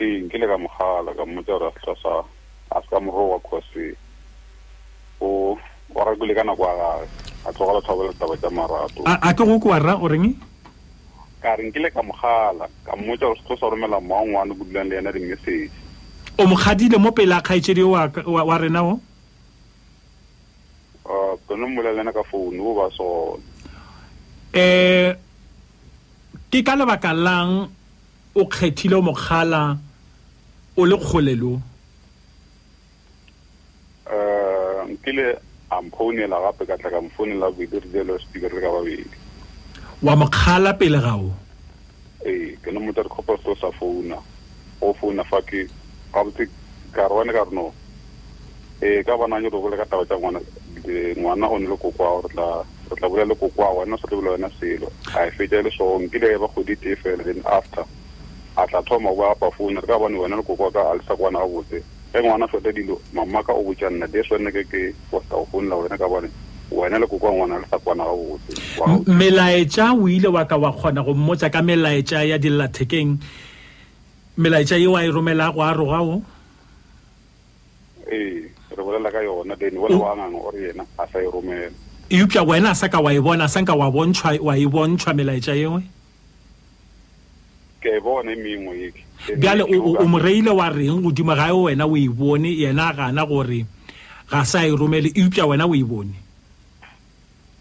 ee nke le ka mogala ka mmotsa gore a se tlasa a se ka morowa cause o wa rakile ka nako a gage a tlogela thobela taba tsa marato a ke go kwa ra o reng ka re nkile ka mogala ka mmotsa gore se tlo sa romela mma wa ngwane go dulang le yena di-message o mogadile mo pele a kgaetšedi wa rena o Ah, kone mmolelena ka founu o ba sona eh ke ka lebaka lang o kgethile o mokgala o le kgole lo um nkile a mphounela gape ka tla ka mfounela bodirjelo speaker ka babedi wa mokgala pele gago ee ke no motsa dikgopo se o sa founa o founa fa ke gabotse ka re wene ka re no ee ka bona nyoko bole ka taba tsa ngwana eh, ngwana o ne le kokoa re tla re tla bolela kokoa wena se tla bolela wena selo a e fetsa e le so nkile ba kgodi tee fela then after a tla thoma o ba apa founa re ka bone wena le kokoa ka a le sa kwana gabotse Ge ngwana feta dilo, mamaka o botša nna, Deso nna ke ke fosta go founela wena ka bone wena le kokoa ngwana le sa kwana ga botse. Wow. Melaetša o ile wa ka wa kgona go mmotsa ka melaetša ya dillathekeng melaetša yeo a e romela go a roga o? Ee, re bolela ka yona then o le wa ngang o re yena a sa e romela. Eupša wena a sa ka wa e bona, a sa nka wa bontšhwa wa e bontšhwa melaetša yeo? ke bona e mengwe e bjale o mo reile wa reng godimo gae wena o e bone yena a gana gore ga sa e romele eupša wena o e bone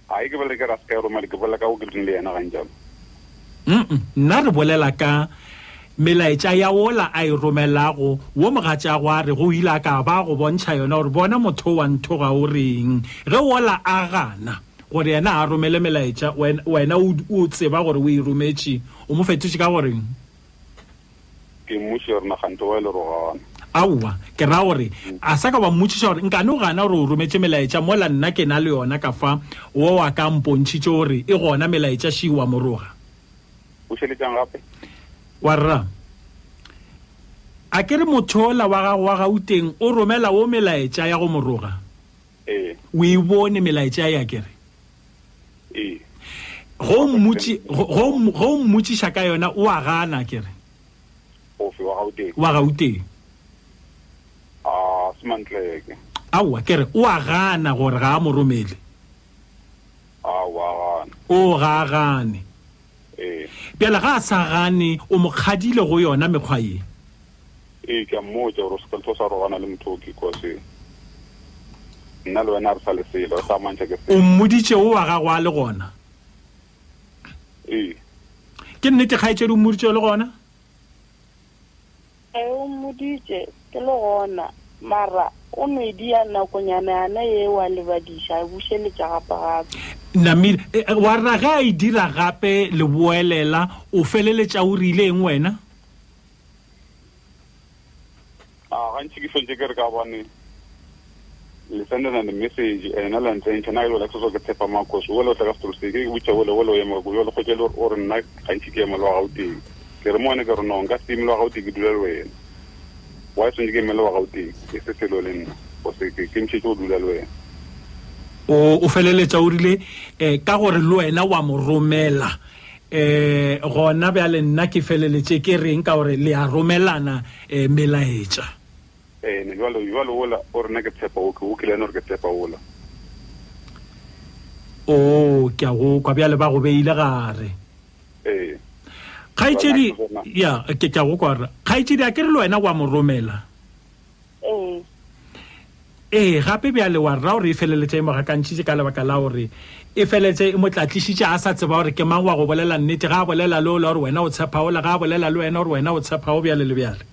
a e ke bolela ke ra se ka e romele ke bolela ka o ke ding le yena gang jalo nna re bolela ka melaetša ya ola a e romelago wo mogatšago a re go ile a ka ba go bontšha yona gore bona motho wa ntho ga o reng ge ola a gana gore yena a romele melaetša wena o tseba gore o e rometše o mo fetotše ka gore ke mmuši rena gante wa e le rogana aowa ke raya gore a sa ka wa mmotšiša gore nkane o gana gore o rometše melaetša mola nna ke na le yona ka fa wo wa ka mpontšhitše gore e gona melaetša šii wa moroga o šeletšang gape wa rra a ke re motho ola wa gago wa gauteng o romela wo melaetša ya go moroga ee o e bone melaetša ya ke re ee go mmutši go go mmu- go mmutšiša ka yona o a gana ke re ofe wa gauteng wa gauteng a semantleke aowa ke re o a gana gore ga a mo romele awa gana o ga a gane ee bjale ga a sa gane o mo kgadile go yona mekgwa ye ee ke a mmotsa gore o se ka ntho sa robana le motho o ke kwa se nna le wena a re sa lesela re sa mantšha ke o mmoditše o wa gago a le gona ee ke nnete kgaetšedi o mmoditše le gona Ee, o mmoditše, ke le gona, mara o no e dia nakonyana yana ye wa lebadiša, a bušeletša gape-gape. Namile, e, e, wa rra ge a e dira gape leboelela, o feleletša o rile eng wena? A, gantši ke fentše ke re ka bane. le sendana ne message and na la ntsentšha na yo la tsoso ke tshepa makoso wo le tla ka stro se ke butša wo le wo le o yema go yo le go tšele o re nna ga ntši ke yema lo ga uteng ke re mone ke re no nka steam lo ga uteng ke dula le wena wa se ke mele wa ga uteng ke se selo le nna o se ke ke ntšhe go dula le wena o o feleletsa o rile eh ka gore le wena wa mo romela eh gona bjale nna ke feleletše ke reng ka gore le a romelana eh melaetša ene jalo jalo wola o rena ke tshepa o ke le ene gore ke tshepa wola o oh, ke a go kwa bjale ba go beile gare ee kgaitsedi ya ke ke a go kwa re kgaitsedi a ke re le wena wa mo romela ee ee gape bjale wa rra gore e feleletse e mogakantšhitše ka lebaka la gore e feletse e mo tlatlišitše a sa tseba gore ke mang wa go bolela nnete ga a bolela le o la gore wena o tshephao la ga a bolela le wena gore wena o tshephao bjale le bjale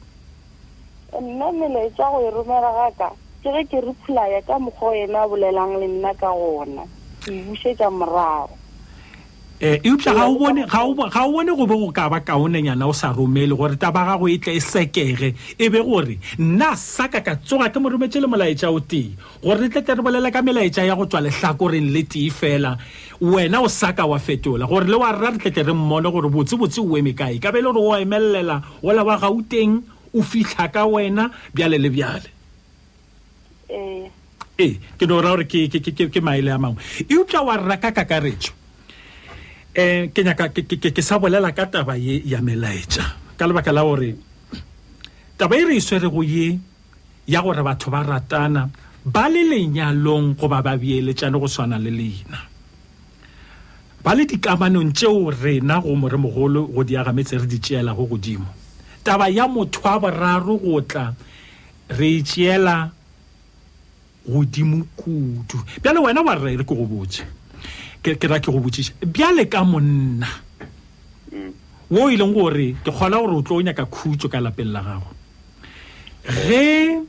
Nna melaetša go e romela ga ka, ke ge ke reply-a ka mokgwa o yena a bolelang le nna ka gona, ke e bušetša morago. Eh, eupša ga o bone ga o bo- ga o bone go be go ka ba kaonenyana o sa romele gore taba ya gago e tle e sekege e be gore nna sa ka ka tsoga ke mo rometše le molaetša o tee gore re tlete re bolela ka melaetša ya go tswa lehlakoreng le tee fela wena o sa ka wa fetola gore le wa rra re tlete re mmone gore botsebotse o eme kae ka be le gore o emelelela ola wa gauteng o fitlha ka wena bjale le bjale ee ee ke no ra gore ke ke ke ke maele a mangwe eupša wa rra ka kakaretso um ke nyaka ke- ke ke- ke sa bolela ka taba ye ya melaetša ka lebaka la gore taba e re e swerego ye ya gore batho ba ratana ba le lenyalong goba ba beeletšane go swana le lena ba le dikamanong tšeo rena go moremogolo go di agametse re di tšeela go godimo taba ya motho wa boraro go tla re e tšeela godimo kudu bjale wena wa rere ke go botse ke ra ke go botsiša bjale ka monna mm. wo e leng gore ke kgona gore o tlo o nyaka khutso ka lapeng la gago ge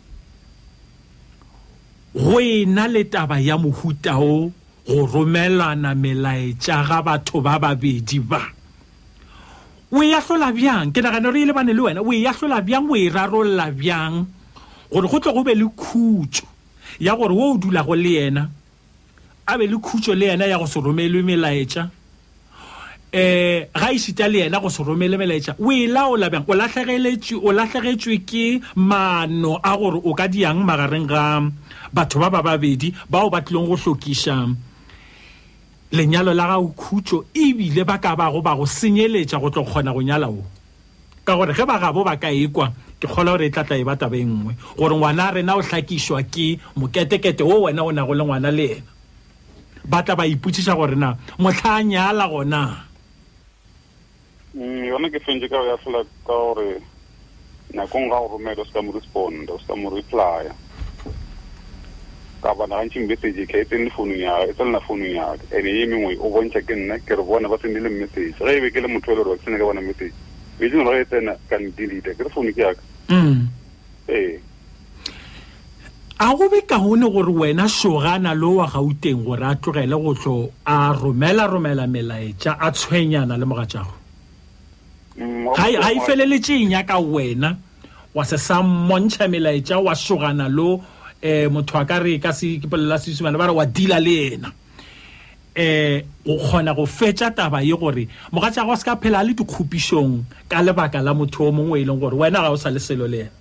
go e na le taba ya mohutao go romelana melaetša ga batho ba babedi ba o e ahlola bjang ke nagana re e lebane le wena o e ahlola bjang o e rarolola bjang gore go tle go be le khutso ya gore wo o dulago le yena a be le khutso le yena ya go se romelwe melaetša eh ga e šita le yena go se romele melaetša o e laola bjang o latlhegeletšwe o latlhegetšwe ke maano a gore o ka diang magareng ga batho ba ba babedi bao ba tlileng go hlokiša Lenyalo la gago khutšo e bile ba ka bago ba go senyeletša go tlo kgona go nyala wo. Ka gore ge ba gabo ba ka ekwa, ke kgola gore e tla tla e ba taba e nngwe, gore ngwana rena o hlakišwa ke moketekete wo wena o nago le ngwana le yena. Ba tla ba ipotšiša gore na mohla a nyala gona. Mm, yona ke fentse ka ya fela ka gore nakong ga o romela o se ka mo respond o se ka mo replya ka bana gantši message ka e tsene le founung ya e tselela founung ya ka and e mengwe o bontšha ke nna ke re bona ba tsene le message ge e be ke le motho e le gore ba ke tsene ka bona message metseng gore ge e tsena ka ndelete ke re founu ke yaka mm. ee a go be kaone gore wena šogana lo wa gauteng gore a tlogele go tlo a romela romela melaetša a tshwenyana le mogatšago mm, ga e feleletšeng ya ka wena wa se sa mmontšha melaetša wa šogana lo um motho a ka re ka se ipolela sesimane ba re wa dila le ena eh go kgona go fetša taba ye gore mogatša go se ka phela a le dikgopišong ka lebaka la motho o mongwe e leng gore wena ga o sa le selo le yena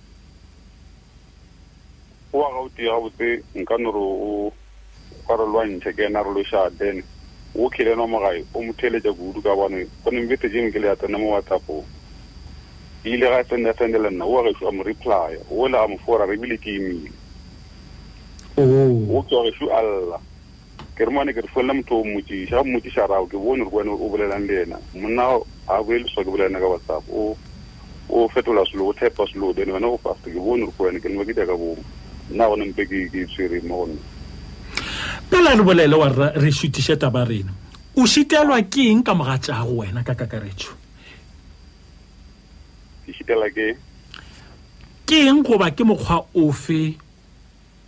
o wa gautee gabotse nka no re o ka re lwantšhe ke ena re lo šaa then o khile no mogae o mo theletša kudu ka bone go ne mbete jeng ke le ya tsena mo whatsappong ke ile ga senda sende le nna o wa gešo a mo replya o le a mo fora re bile ke imile o tswa gešo a lla ke re mane ke re folela motho o mmotsiša o mmotsiša rao ke bone gore wena o bolelang le ena monna ga boeleswa ke bolela ena ka whatsapp o o fetola selo o thepa selo then wena o fasta ke bone gore wena ke nna ke dia ka bomo nna gone mpe ke ke tshwere mo gone pela le bolele wa re šutiše taba rena o šitelwa ke eng ka moga tšago wena ka kakaretšo ke šitela ke ke eng goba ke mokgwa ofe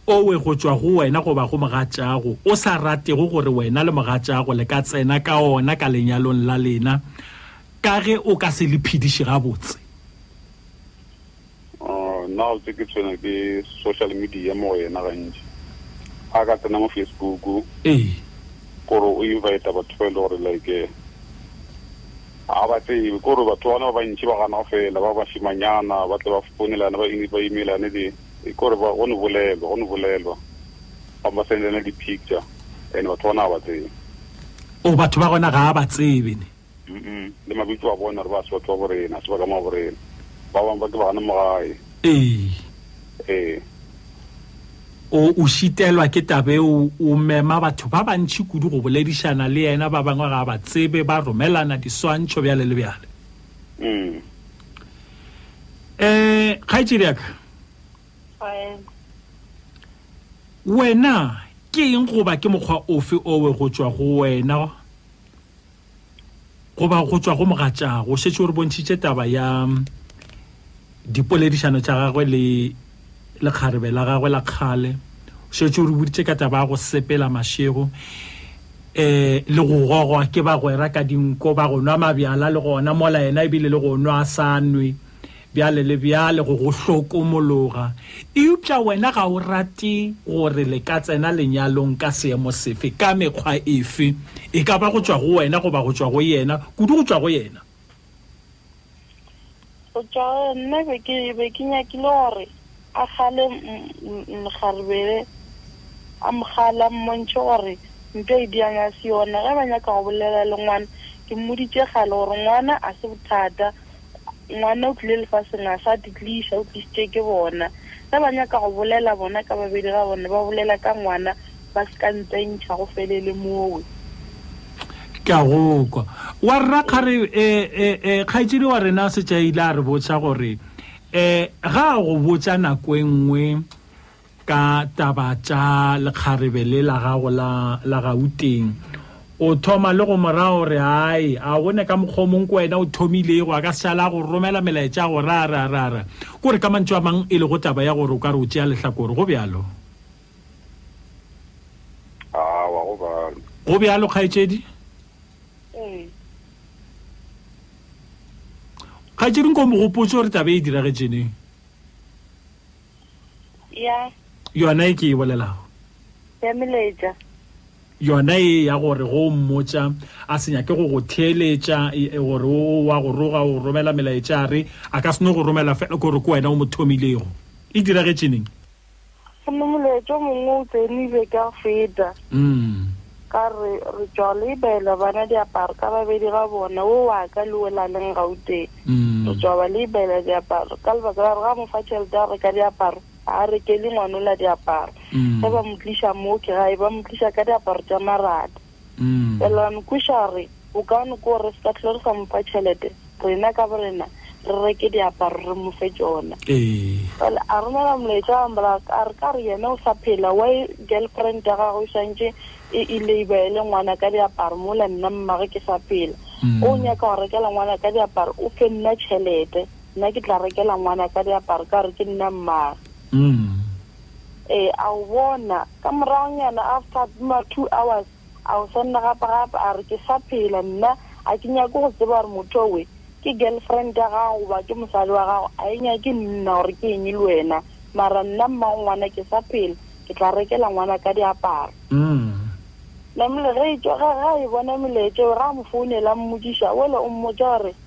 owe go tšwa go wena goba go mogatšago o sa ratego gore wena le mogatšago le ka tsena ka ona ka lenyalong la lena ka ge o ka se le phediše gabotse oh, nna tse ke tshwena ke social media mo go yena gantši a ka tsena mo facebook ee gore o invita batho ba e le gore like ga ba tsebe kore batho bana ba bantši ba gana go fela ba bashimanyana ba tle ba founelane ba emailane le e kore ba go ne bolelwa go ne bolelwa ba ba sendela di picture and batho bona ba tsebe o batho ba gona ga ba tsebe ne mm le mabitso ba bona re ba se batho ba borena se ba ka mo borena ba bang ba ke ba gana mo gae ee ee o o shitelwa ke tabe o o mema batho ba bantši kudu go boledišana le yena ba bangwe ga ba tsebe ba romelana diswantšho bjale le bjale um kgaitsedi yaka wena ke eng goba ke mokgwa ofe owe go tšwa go wena goba go tšwa go mogatšago šetse o re bontšhitše taba ya dipoledišano tša gagwe le lekgarebe la gagwe la kgale o šetše o re boditše ka taba ya go sepela mašego eh le go gogwa ke bagwera ka dinko ba go nwa mabjala le gona mola yena ebile le go nwa a sa nwe bjale le bjale go go hlokomologa eupša wena ga o rate gore le ka tsena lenyalong ka seemo sefe ka mekgwa efe e ka ba go tšwa go wena goba go tšwa go yena kudu go tšwa go yena go tšwa go nna be ke be ke nyakile gore a gale mgaribele a mogala mmontšhe gore mpe e diang a se yone ge ba nyaka go bolela le ngwana ke mmoditše gale gore ngwana a se bothata ngwana o tlile lefaseng a sa titliša o tlisitše ke bona ge ba nyaka go bolela bona ka babedi ga bone ba bolela ka ngwana ba se ka ntsentšha go felele mowe ke a gokwa wa rra kgare um e, e, e, kgaitsedi wa rena setšaile a re botša gore um ga a go botša nako e nngwe ka taba tša lekgarebe le la gago la gauteng o thoma le go mora gore hai a gone ka mokgwa o mongwe ko wena o thomile go a ka sala go romela melaetša go rararara kore ka mantso a mang e le go taba ya gore o ka re o tšea lehlakore go bjalo awa go bjalo go bjalo kgaetšedi ee kgaetšeding ko mogopotse gore tabe e diragetšeneng ya yona e ke e bolelago ya melaetša yona e ya gore go o mmotsa a senya ke go go theeletša e- e gore o wa go roga o romela melaetša a re a ka seno go romela fela kore ke wena o mo thomilego e diragetšeneng Gomme molaetšo mongwe o tsenile ka feta. Mm. Ka re, re tšwa lo ibaela bana diaparo ka babedi ga bona, wo wa ka le wo la leng Gauteng. Mm. Re tšwa ba lo ibaela diaparo. Ka lebaka la gore ga mo fa tšhelete ya go reka diaparo, ga a rekele ngwanola diaparo. Mm. Ge ba mo tliša moo, ke gae, ba mo tliša ka diaparo tša marata. mm. fela nkweša re o ka no ko re se ka tlhole re sa mofa tšhelete rena ka borena re reke diaparo re mo fe tsona fale a romela molaetsa wa mbola a re ka re yena o sa phela wa girlfriend ya gagwe swantse e ilabor e le ngwana ka diaparo mo la nna mmage ke sa phela mm. o nyaka go rekela ngwana ka diaparo o fe nna tšhelete nna ke tla rekela ngwana ka diaparo ka re ke nna mmage mm. e a o bona ka moragonyana after ma two hours a o sonna gape gape a re ke sa phela nna a ke nyake go tseba gore motho owe ke girlfriend ya gago goba ke mosadi wa gago a e nyake nna gore ke eng le wena mara nna mmago ngwana ke sa phela ke tla rekela ngwana ka diaparo mm. namole ge e tsoga ga e bona molaetso ga mo founela mmodiša ole o mmotsa gore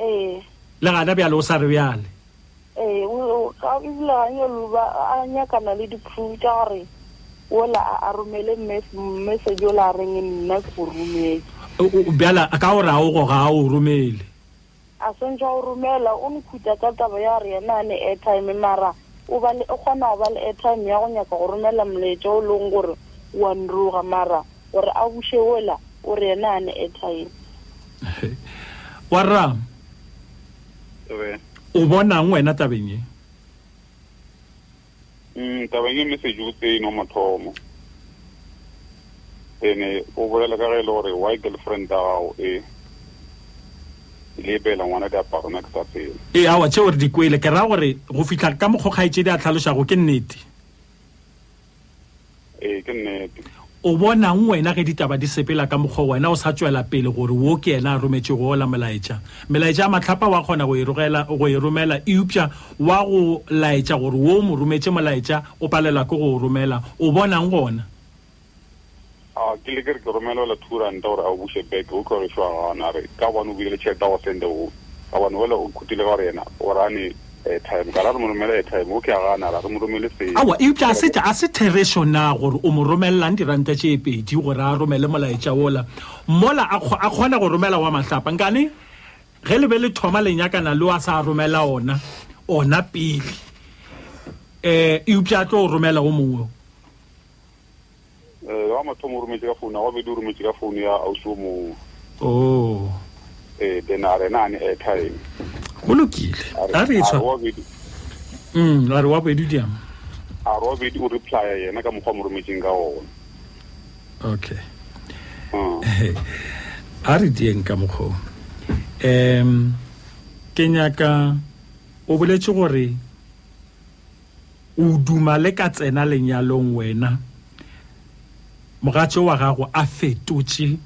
ee le gana bjale o sa re bjale ee ga ebile ganye luba a nyakana le di-proof tša gore ola a romele message ola a reng nna ke go romele bjala ka gore ga o go ga o romele a swantse o romela o nkhuta ka taba ya gore yena a ne airtime mara O ba le, o kgona go ba le airtime ya go nyaka go romela molaetša o leng gore o a nroga, mara gore a buše ola o re yena a ne airtime. Warra, Re, o bonang wena tabeng e? mm, tabeng e message o tse ino mothomo. ene o bolela ka ge e le gore why girlfriend ya gago e le epela ngwana diaparo na ke sa tsela ee awa tšeo re di kwele ke raya gore go fitlha ka mokgo kgaetsedi a tlhalošago ke nnete ee ke nnete o bonang wena ge ditaba di sepela ka mokgwa wena o sa tswela pele gore wo ke ena a rometše go ola molaetša melaetša ya matlhapa wa kgona go e rogela go e romela eupša wa go laetša gore wo o mo rometše molaetša o palelwa ke go o romela o bonang gona a ke le ke re ke romelwela two ranta gore a o buse back o tlore swa gane a re ka gobane o bile tšhelete a go sende o ka gobane wela o khutile ka gore yena o rane airtime ka ra re mo romela airtime o ke a gana ra re mo romele se awa eupša a se thereso na gore o mo romelelang diranta tše pedi gore a romele molaetša ola mola a kgona go romela wa mahlapa nkane ge le be le thoma lenyakana le wa sa romela ona ona pele um eupša a tlo o romela o mongwe Eh, wa mathomo o rometše ka founu ya gabedi o rometše ka founu ya ausi o mongwe o oh. eh, then a re nane airtime go lokile a re etswa a re mm, wa bedi diam a re wa bedi o replya yena ka mokgwa mo rometseng ka ona okay mm. a re dieng ka mokgwa um ke nyaka o boletse gore o duma le ka tsena lenyalong wena mogatše wa gago a fetotše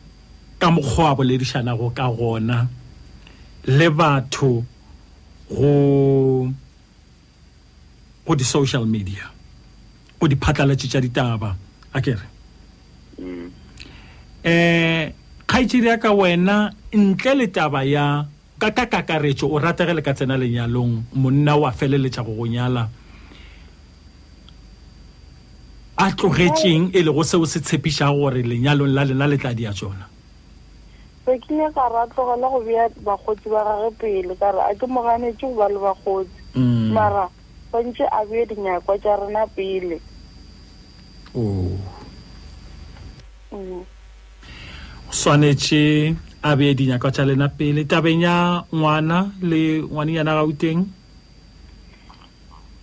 ka mokgwa a boledišanago ka gona le batho go go di-social media go diphatlalatši tša ditaba a kere um mm. eh, kgaetšedi ya ka wena ntle le taba ya ka ka kakaretšo o ratege le ka tsena lenyalong monna wa feleletša go go nyala a tlogetšeng e lego seo se tshepišago gore lenyalong la lena le tla dia tsona se ke ne ka ra tlogela go bea bakgotsi ba gage pele ka re a ke mo ganetse go ba le bakgotsi mm. mara tshwanetse a bee dinyakwa tša rena pele oh. mm. swanetše a bee dinyakwa tša lena pele tabeng ya ngwana le ngwaninyana gauteng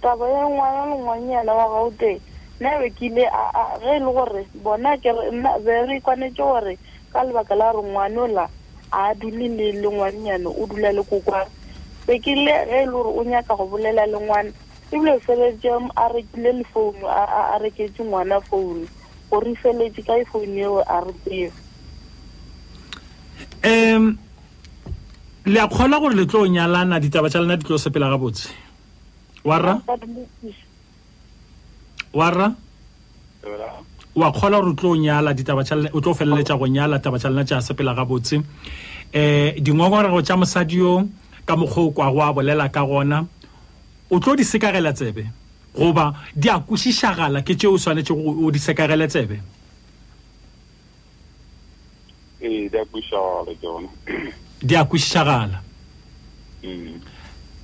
taba ya ngwana le ngwanyana wa gauteng nna be ke ile ge e le gore bona ke nna be re kwanetse gore ka lebaka la gore ngwano la a dule le le ngwanyana o dula le kokwana be ke ile ge e le gore o nyaka go bolela le ngwana ebile o sebetse a rekile le founu a reketse ngwana founu o re feletše ka iphone eo a re teo um le a kgolwa gore le tlo nyalana ditaba tša lena di tlo sepela gabotse warra warra wa kgolwa gore o tlo nyala ditaba tša lena o tlo feleletša go nyala taba tša lena tša sepela gabotse um dingongorego tša mosadi yo ka mokgwa o kwago a bolela ka gona o tlo di sekagela tsebe goba di a kwešišagala ke tšeo o swanetšego o di sekagele tsebe ee di a kwešišagala tsona di a kwešišagala mm.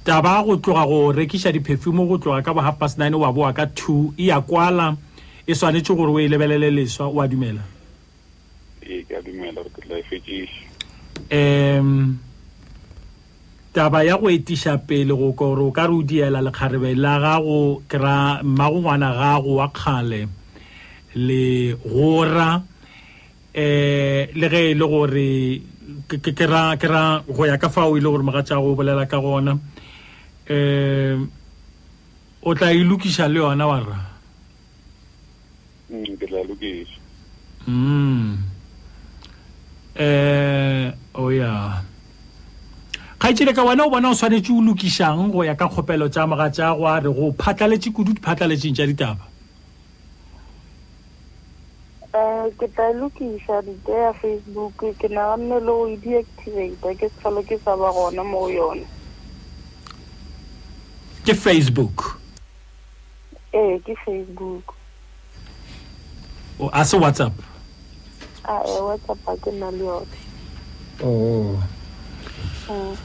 taba go tloga go rekiša diperfume go tloga ka bo half past nine wa boa ka two e ya kwala e swanetše gore o e lebelele leswa o a dumela Ee, ke a dumela gore ke tla e fetšiša. Um taba ya go etiša pele go gore o ka re o diela lekgarebe la gago ke ra mmago ngwana gago wa kgale le gora eh le ge e le gore ke- ke ke ra ke ra go ya ka fao e le gore mogatša go bolela ka gona eh o tla e lokiša le yona wa rra Mm, ke tla lokiša. Mm. Eh, o oh ya. Kgaitsele ka wena o bona o swanetše o lokišang go ya ka kgopelo tša moga tša go a re go phatlaletše kudu diphatlaletseng tša ditaba. Eh, ke tla lokiša rite ya Facebook ke naganne le go e deactivate ke sefalo ke sa ba gona mo go yone. Ke Facebook. ee ke facebook a se whatsapp a e whatsapp a ke nna le yone oh mm.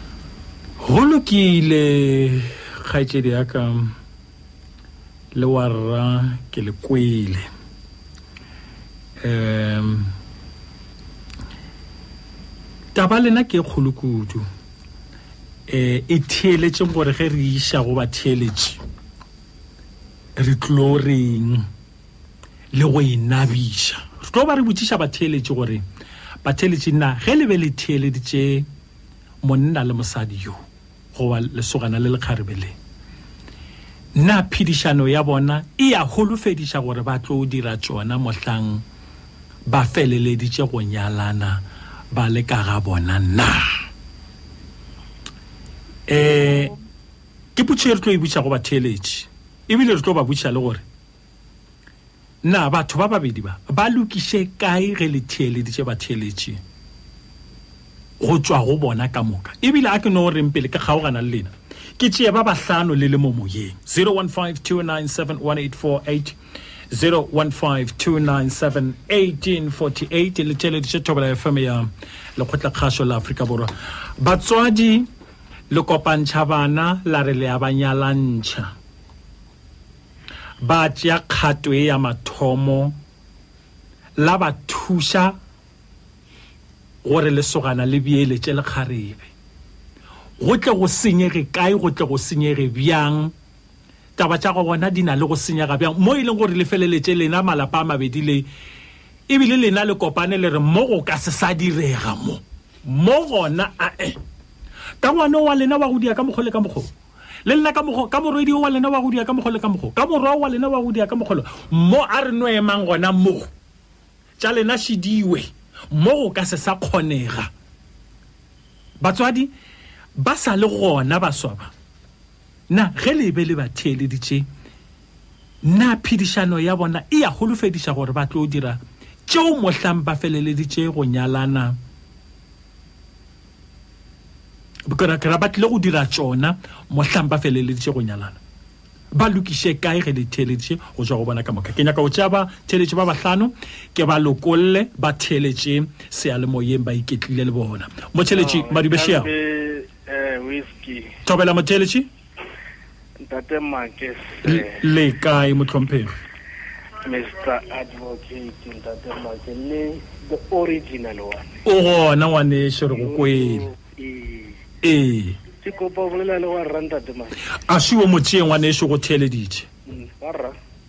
go lokile kgaetsedi ya ka le warra ke le kwele um taba lena ke kgolo kudu eh e theeletšeng gore ge re iša go batheeletši re tlo reng le go e nabiša re tlo ba re botšiša batheeletši gore batheeletši na ge le be le theeleditše monna le mosadi yo goba lesogana le lekgarebe le na phedišano ya bona e ya holofediša gore ba tlo dira tsona mohlang ba feleleditše go nyalana ba le ka ga bona na eh ke putšo e re tlo e butša go batheeletši ebile re tlo ba butša le gore na batho ba babedi ba ba lokiše kae ge le theeleditše batheeletši go tšwa go bona ka moka ebile a ke no reng pele ke kgaogana le lena ke tšee ba bahlano le le mo moyeng 0152971848 015297818 le theeleditše thobela fm ya lekgotlakgašo la aforika borwa batswadi le kopantšha bana la re le ya ba nyalantšha ba tšea kgato e ya mathomo la ba thuša gore lesogana le beeletše lekgarebe go tle go senyege kae go tle go senyege bjang taba tša go gona di na le go senyega bjang mo e leng gore le feleletše lena malapa a mabedi le ebile lena le kopane le re mo go ka se sa direga mo mo gona ae ka ngwane wa lena wa go dia ka mokgwa le ka mokgwa le lena ka mokgwa ka morwedi wa lena wa go dia ka mokgwa le ka mokgwa ka morwa wa lena wa go dia ka mokgwa mo a re no emang gona mo tša lena šidiwe mo go ka se sa kgonega batswadi ba sa le gona baswa ba Na ge le be le ba theeleditše, na phedišano ya bona e ya holofediša gore ba tlo dira tšeo mohlang ba feleleditše go nyalana kera ba tlile go dira tšona mohlang ba feleleditše go nyalana ba lokiše kae ge le theeleditše go tswa go bona ka moka ke nyaka go tšea ba theeletše ba bahlano ke ba lokolle ba theeletše seyalemoyeng ba iketlile le bona motheeletše madubešeago Eh, whisky. Thobela Motheletši. Ntate Make. Le kae motlhomphego? Mr. Advocate Ntate Make le the original one. O gona ngwaneše re go kwele. Ee. Ke kopa bolela le wa ranta tema. A siwo motšeng ngwaneše go theleditše. Mm, wa ranta.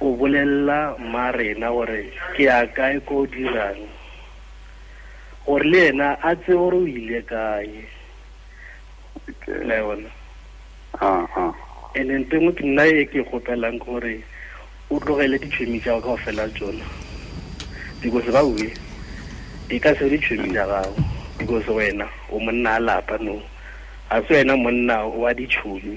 O bolelela mmarena gore ke ya kae ko o dirang, gore le yena a tsebe gore o ile kae. La yona. And-e nto engwe ke nna e ke kgopelang ke gore o tlogele ditšhwemi tša go ka go fela tsona because ba uwe e ka se ditšhwemi tša gago because wena o monna a lapa no ga se wena monna wa ditšhomi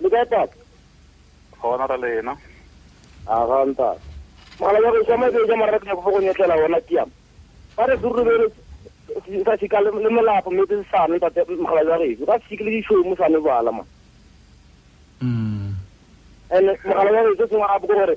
le kae papa gona ra lena a ga nta mala ya go tsama ke ja mara ke go go nyetlela wona tiam ba re duru be sa se ka le melapo me tse sa ne tate mala ya go ba se ke le ditšho mo sa ne bala ma mm ene mala ya go tse tswa a bo gore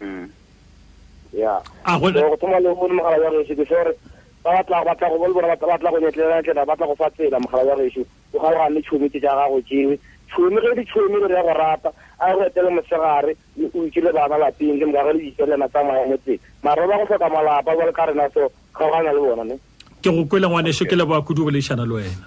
mm. ya go thoma le go mogala wa gešo ke sore ba batla batla go bolbora batla batla go nyetlela tlela batla go fa tsela mogala wa gešo o ga ga le tšhomi tse ja ga go tšewe tšhomi ge di tšhomi le re go rata a go etele mosegare le o itse le bana lapeng le mokaga le ditselena tsa maya mo tse mara ba go hloka malapa ba le ka rena so ga ga na le bona ne ke go kwela ngwane sho ke le ba kudu go le shana le wena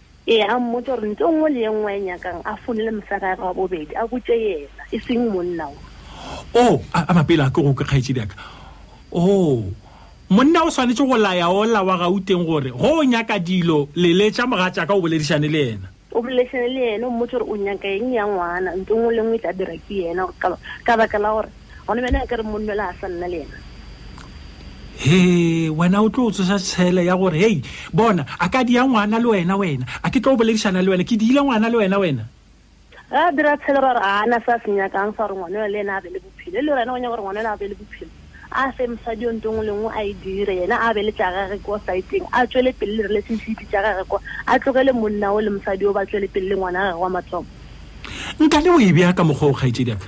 ee a mmotsa gore ntse nngwe le ye nngwe e nyakang a fonele mosagage wa bobedi a botse yena e seng monna o o oh, a mapele a ke go ke kgaetse diaka o oh, monna o swanetse go laya ola wa gauteng gore go o nyaka dilo leletša mogatša ka o boledišane le yena o boledišane le yena o mmotse gore o nyaka eng ya ngwana ntse nngwe le nngwe e tla dira ke yena ka baka la gore gone bjale a ka re monnela a sa nna le yena he wena o tlo o tsosa tshele ya gore hei bona a ka dia ngwana le wena wena a ke tlo o boledišana le wena ke diile ngwana le wena wena a dira tshele gore a na sa se nyakang sa gore ngwanela le ena a be le bophelo e le wena o nyaka gore ngwanela a be le bophelo a fe mosadi yo nto ngwe le ngwe a e dire yena a be le tsa gage kwa saeteng a tswele pele le relationship tsa gage kwa a tlogele monna o le mosadi o ba tswele pele le ngwana gage wa mathomo nka le o e bjaka mokgwa o kgaetšediaka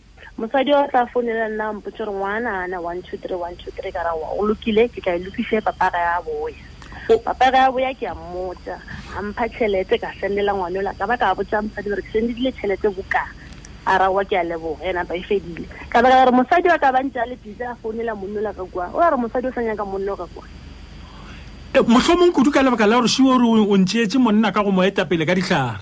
mosadi o tla founela nna a mpotse gore ngwana ana one two three one two three ka ra o lokile ke tla e lokise papa ga ya boya papa ga ya boya ke a mmotsa a mpha tšhelete ka sendela ngwane ola ka ba ka botsa mosadi gore ke sendedile tšhelete boka a rawa ke a leboga ena ba e fedile ka baka gore mosadi wa ka bantse a le pitse a founola monnola ka kua o a re mosadi o sa nyaka monno ka kua eh, mohlomong kudu ka lebaka la gore šiwo ore o ntšeetse monna ka go mo etapele ka ditlhare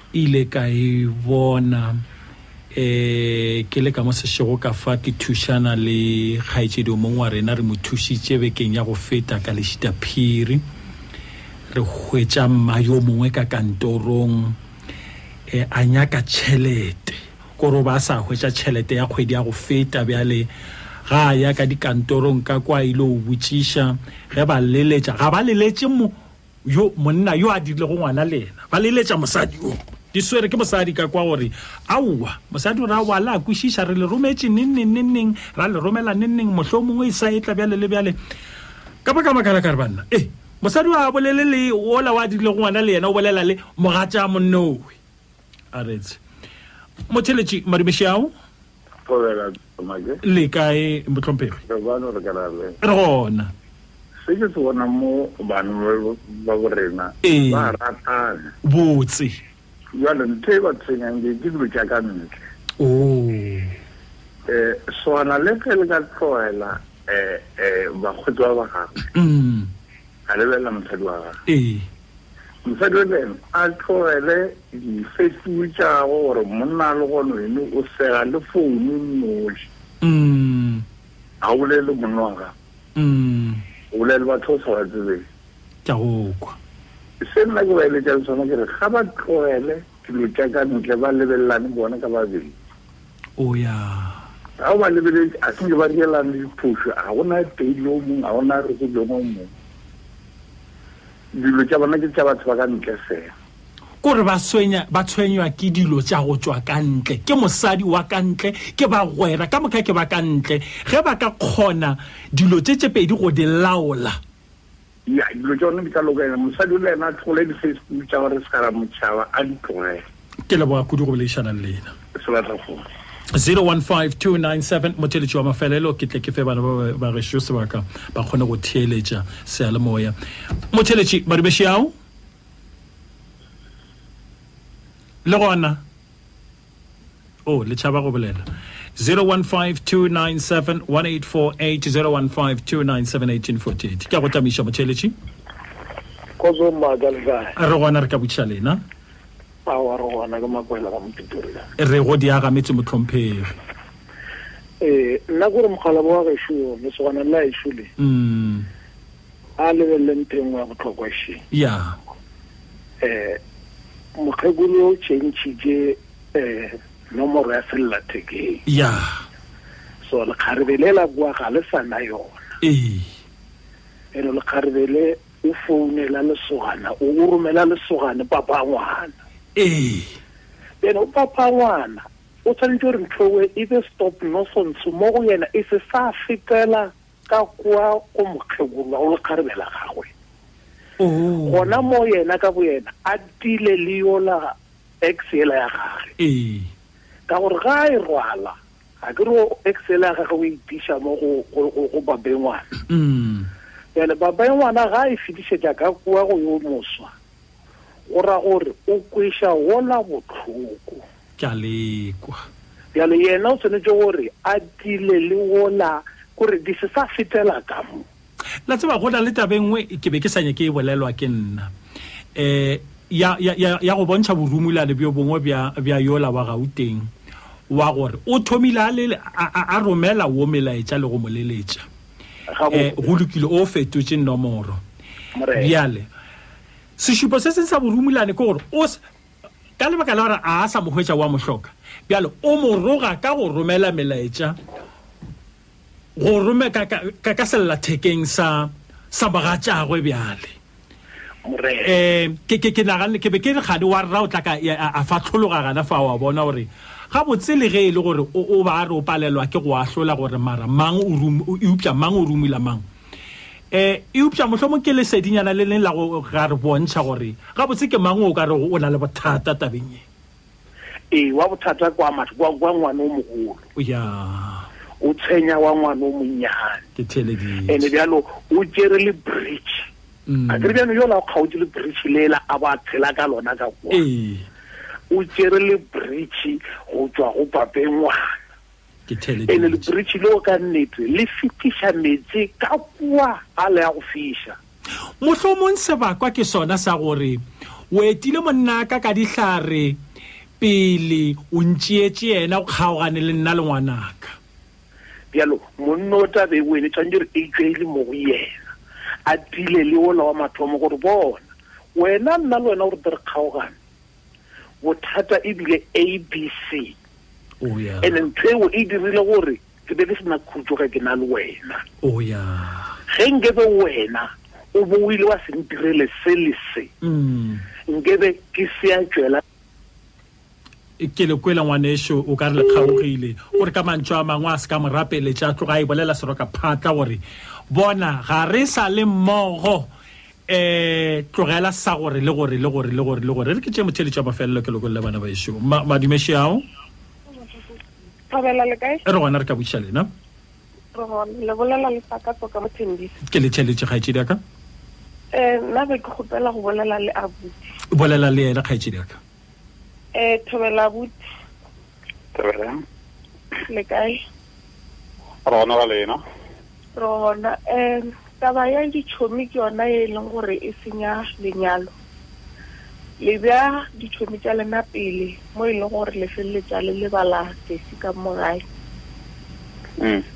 ile ka e bona eh ke le ka mo sešego ka fa ke thušana le kgaetšedi o mongwe wa rena re mo thušitše bekeng ya go feta ka lešita phiri re hwetša mma yo mongwe ka kantorong eh a nyaka tšhelete kore o ba a sa hwetša tšhelete ya kgwedi ya go feta bjale ga a ya ka dikantorong ka kwa ile o botšiša ge ba leletša ga ba leletse mo yo monna yo a dirilego ngwana le ena ba leletša mosadi o di swere ke mosadi ka kwa gore aowa mosadi o re aowa le a kwešiša re le rometše nengneng nengneng ra le romela nengneng motlho mongwe e sa etla bjale le bjale ka baka makala ka re banna e eh, mosadi o a bolele le ola o a dirilego ngwana le yena o bolela le mogatša monne owe a retse motheletše madumešiao le kae motlompegi re gona se ke se bona mo bana ba borena ee. ba ratana botse jalo ntho e ba tshwenyang ke dilo tša ka ntle um sona le ge le ka tlogela um bakgotsi ba ba gagwe mm. a lebelela mosadi wa gagwe ee. Mosadi o ne a tlogele difetuo tša gagwe gore monna a legono ene o sega le founu noši. Mm. Ga o bolele monna wa gago. Mm. O bolele batho o sa ba tsebeng. Ke a go kwa. Se nna ke ba eletšang sona ke re ga ba tlogele dilo tša ka ntle ba lebelelane bone ka babedi. o ya ga o ba lebeletse a tlile ba dielana diphošo ga gona teile o mongwe ga gona re go bjong o mongwe dilo tša bona ke tša batho ba ka ntle fela kore ba swenya ba tshwenywa ke dilo tša go tswa ka ntle ke mosadi wa ka ntle ke bagwera ka moka ke ba ka ntle ge ba ka kgona dilo tše tše pedi go di laola Ya, dilo tša one di ka lokela mosadi o le yena a tlogole di-facebook tša gore se ka ra motšhaba a di tlogele ke leboga kudu go boleišanang le ena sebatlafong 015297 motheletši wa mafelelo ke tle ke fe bana ba- ba gešo sebaka ba kgone go theeletša seyalemoya motheletši badumeši ao le gona Oh, le tšhaba go bolela 0152971848 0152971848 ke a go tamiša motšheletši re gona re ka botšiša lena re go di aga metse motlhomphegi ee nna kore mokgalabo wa gešo lesogana la ešo le mm. a lebelele nteng wa botlhokwa she ya eh mokgekolo o chentšhitše eh nomoro ya sellathekeng ya so lekgarebele la bua ga le sana yona ee eno lekgarebele o founela lesogana o o romela lesogane papa ngwana ee then o papa ngwana o tshwanetse gore ntlhowe e be stop nosontsho mo go yena e se sa fetela ka kwa go mokgegolwa o lekgarebe la gagwe oh. gona mo yena ka boyena a tile le yola x ela ya gage ee. ka gore ga a e rwala ga ke ro x ela ya gage o itiša mo go babengwana mm. bjale babengwana ga a e fetišetša ka kwa go yo moswa go ra gore o kweša wola botlhoko Ke a le kwa. Bjalo yena o tshwanetše gore a tile le wola gore di se sa fetela ka mo. La tseba go na le tabe nngwe ke be ke sa nyake e bolelwa ke nna. Eh ya ya ya ya go bontšha borumulane bjo bongwe bja bja yola wa Gauteng wa gore o thomile a le a, a, a romela wo melaetša le go mo leletša. Ga bo- Eh go lokile o fetotše nomoro. Morena. Bjale sešupo se seng sa borumulane ke gore o s- ka lebaka la gore a a sa mo hwetša wa mo hloka bjale o mo roga ka go romela melaetša go rome ka, ka, ka, ka sellathekeng sa sa mogatšagwe bjale morena eh ke ke ke nagane ke be ke re gane wa rra o tla ka ya- a a fa tlhologa gana fa wa bona gore ga botse le ge e le gore o o ba re o palelwa ke go ahlola gore mara mang o rum- o eupša mang o rumila mang eh eupša mohlomong ke lesedinyana le leng la go ga re bontšha gore gabotse ke mang o ka re o na le bothata tabeng e ee wa bothata kwa matho kwa kwa ngwana o mogolo ya o tshenya wa ngwana o monnyane ke theleditše ene bjalo o tšere le bridge mm. a kere bjano yola o kgaotse le bridge lela a ba tshela ka lona ka kwa ee. o tšere le bridge go tswa go papengwana ene lebritšhi leo ka nnete le fetiša metse ka kua a le ya go fiša mohlomong sebakwa ke sona sa gore o etile monnaka ka dihlare pele o ntšeetse yena go kgaogane le nna le ngwanaka bjalo monno o tabe o ene tshwanetse re etswe le mo go yena a tile le ola wa mathomo gore bona wena nna le wena gore te re kgaogane bothata e bile abc oh, yeah. and nthweo e dirile gore ke be ke sena khutso ge ke na le wena oh, yeah. ge nkebe wena o bo o ile wa se ntirele se le se mm. nkebe ke sea tswela ke le kwela ngwaneso o ka re le kgaogile o re ka mantso a mangwe a se ka morapele tša tloga e bolela seroka phatla gore bona ga re sa le mmogo um tlogela sa gore le gore le gore le gore le gore re ke tše motheletši wa mafelelo ke lokolole bana baešo madumeši ao thabela le kae e re gona re ka boša lena le bolela le saka tsoka mothembisa ke le theletše kgaetšedi aka um nna be ke kgopela go bolela le abuti bolela le yena kgaetšedi aka Eh, Thobela but. Thobela. Le kae? Re gona ga lena. Re gona. Eh, taba ya ditšhomi ke yona e leng gore e senya lenyalo. Le bja ditšhomi tša lena pele mo e leng gore le feleletša le lebala tesi ka mogae. Mm.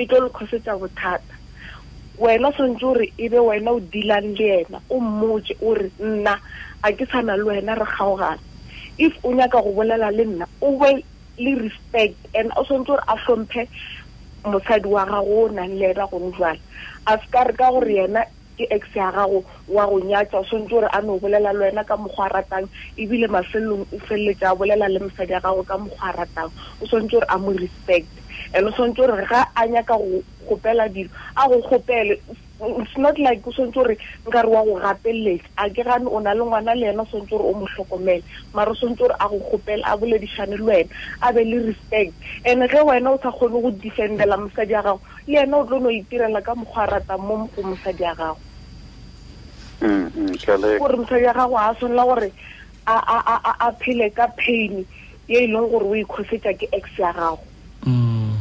e tlo le khosetsa bothata wena o tshwanetse gore e be wena o dilang le ena o mmotse o re nna a ke tshwana le wena re kgaogana if o nyaka go bolela le nna o be le respect and o tshwanetse gore a hlomphe mosadi wa gago o nang le ena gone jwale a se ka re ka gore yena ke ex ya gago wa go nyatša o swantse gore a no bolela le wena ka mokgwa a ratang ebile mafelelong o feleletše a bolela le mosadi ya gago ka mokgwa a ratang o swantse gore a mo respect and o swantse gore ga a nyaka go kgopela dilo a go kgopele it's not like o swantse gore nkare wa go gapelletsa a ke gane o na le ngwana le yena o swantse gore o mo tlhokomele mara o swantse gore a go kgopele a boledišane le wena a be le respect and ge wena o sa kgone go defendela mosadi ya gago le ena o tlo no itirela ka mokgwa a ratang mo go mosadi ya gago mm, mm, gore mosadi ya gago a tshwanela gore a phele ka pain ye e leng gore o ikgosetsa ke ex ya gago mm,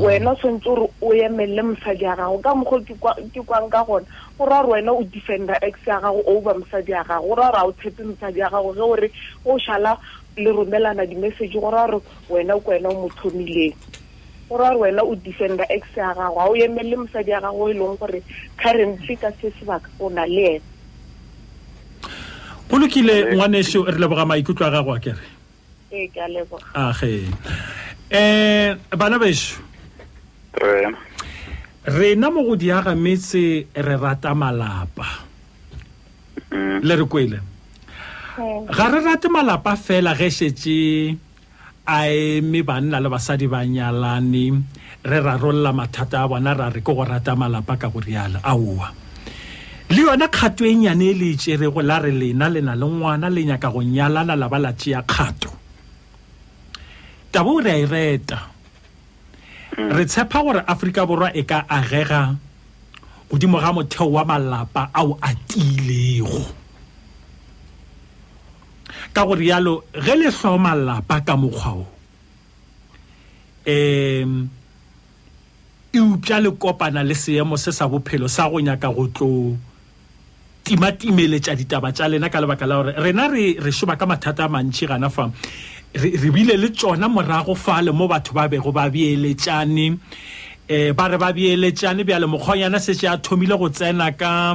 wena o tshwanetse gore o emelele mosadi ya gago ka mokgwa ke kwang ka gona go ra gore wena o defenda ex ya gago over mosadi ya gago go ra gore a o tshepe mosadi ya gago ge o re o šala le romelana di-message go ra gore wena ko wena o mo thomileng Go ra wena o defender ex ya gago, ga o emelele mosadi ya gago e leng gore currently ka se sebaka o na le ena. Go lokile ngwaneso re leboga maikutlo a gago a kere. Ee ke a leboga. Age. Eh bana beso. Re rena mo go diaga metse re rata malapa mm. le re kwele mm. ga re rate malapa fela ge šetse a eme banna le basadi ba nyalane re rarolla mathata a bona ra re ke go rata malapa ka go rialo aowa le yona kgato e nyane e le e tšerego la re lena le na le ngwana le nyaka go nyalana la ba la tšea kgato tabo o re a e reta hmm. re tshepa gore aforika borwa e ka agega godimo ga motheo wa malapa ao a tiilego ka go rialo ge le hloma lapa ka mokgwa o um eupša le kopana le seemo se sa bophelo sa go nyaka go tlo timatimeletša ditaba tša lena ka lebaka la gore rena re re šoba ka mathata a mantši gana fa re bile le tsona morago fale mo batho ba bego ba beeletšane um ba re ba beeletšane bjale mokgwanyana se tše a thomile go tsena ka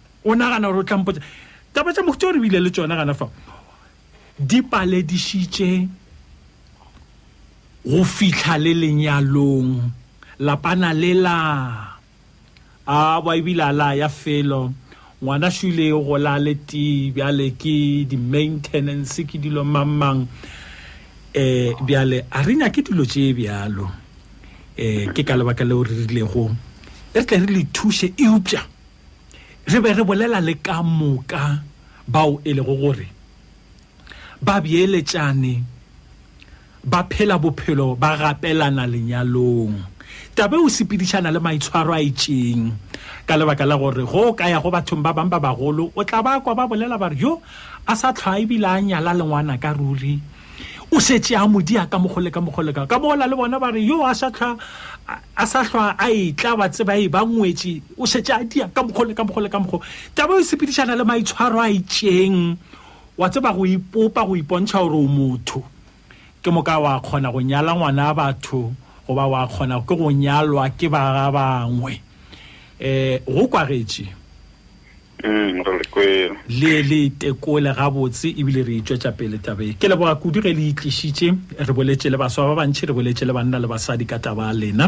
o nagana gore o tlampotsa taba tša mokgotse o re bile le tsona gana fa di paledišitše go fitlha le lenyalong lapana le la a ba ebile a la ya felo ngwana šule o gola le ti bjale ke di-maintenance ke dilo mangmang um eh, bjale a re nyake dilo tše bjalo um ke ka lebaka leo re rilego re tle re le thuše eupša re be re bolela le ka moka bao e lego gore ba beeletšane ba phela bophelo ba gapelana lenyalong tabe o sepedišana le maitshwaro a itšeng ka lebaka la gore go ka ya go bathong ba bangwe ba bagolo o tla ba kwa ba bolela ba re yo a sa tlhwa ebile a nyala lengwana ka ruri o šetše a modia ka mogole ka mogole ka ka mola le bona ba re yo a sa tlhwa a sa hlwa a etla ba tseba e ba ngwetše o šetše a dia ka mogole ka mogole ka mogo taba e sepedišana le maitshwaro a itšeng wa tseba go ipopa go ipontšha gore o motho ke moka wa kgona go nyala ngwana batho goba wa kgona ke go nyalwa ke ba ga bangwe um go kwagetše Mm, le le tekole gabotse ebile re itswetša pele tabeng ke leboga kudu ge le itlišitše re boletše le baswa ba bantšhi re boletše le banna le basadi ka taba ya lena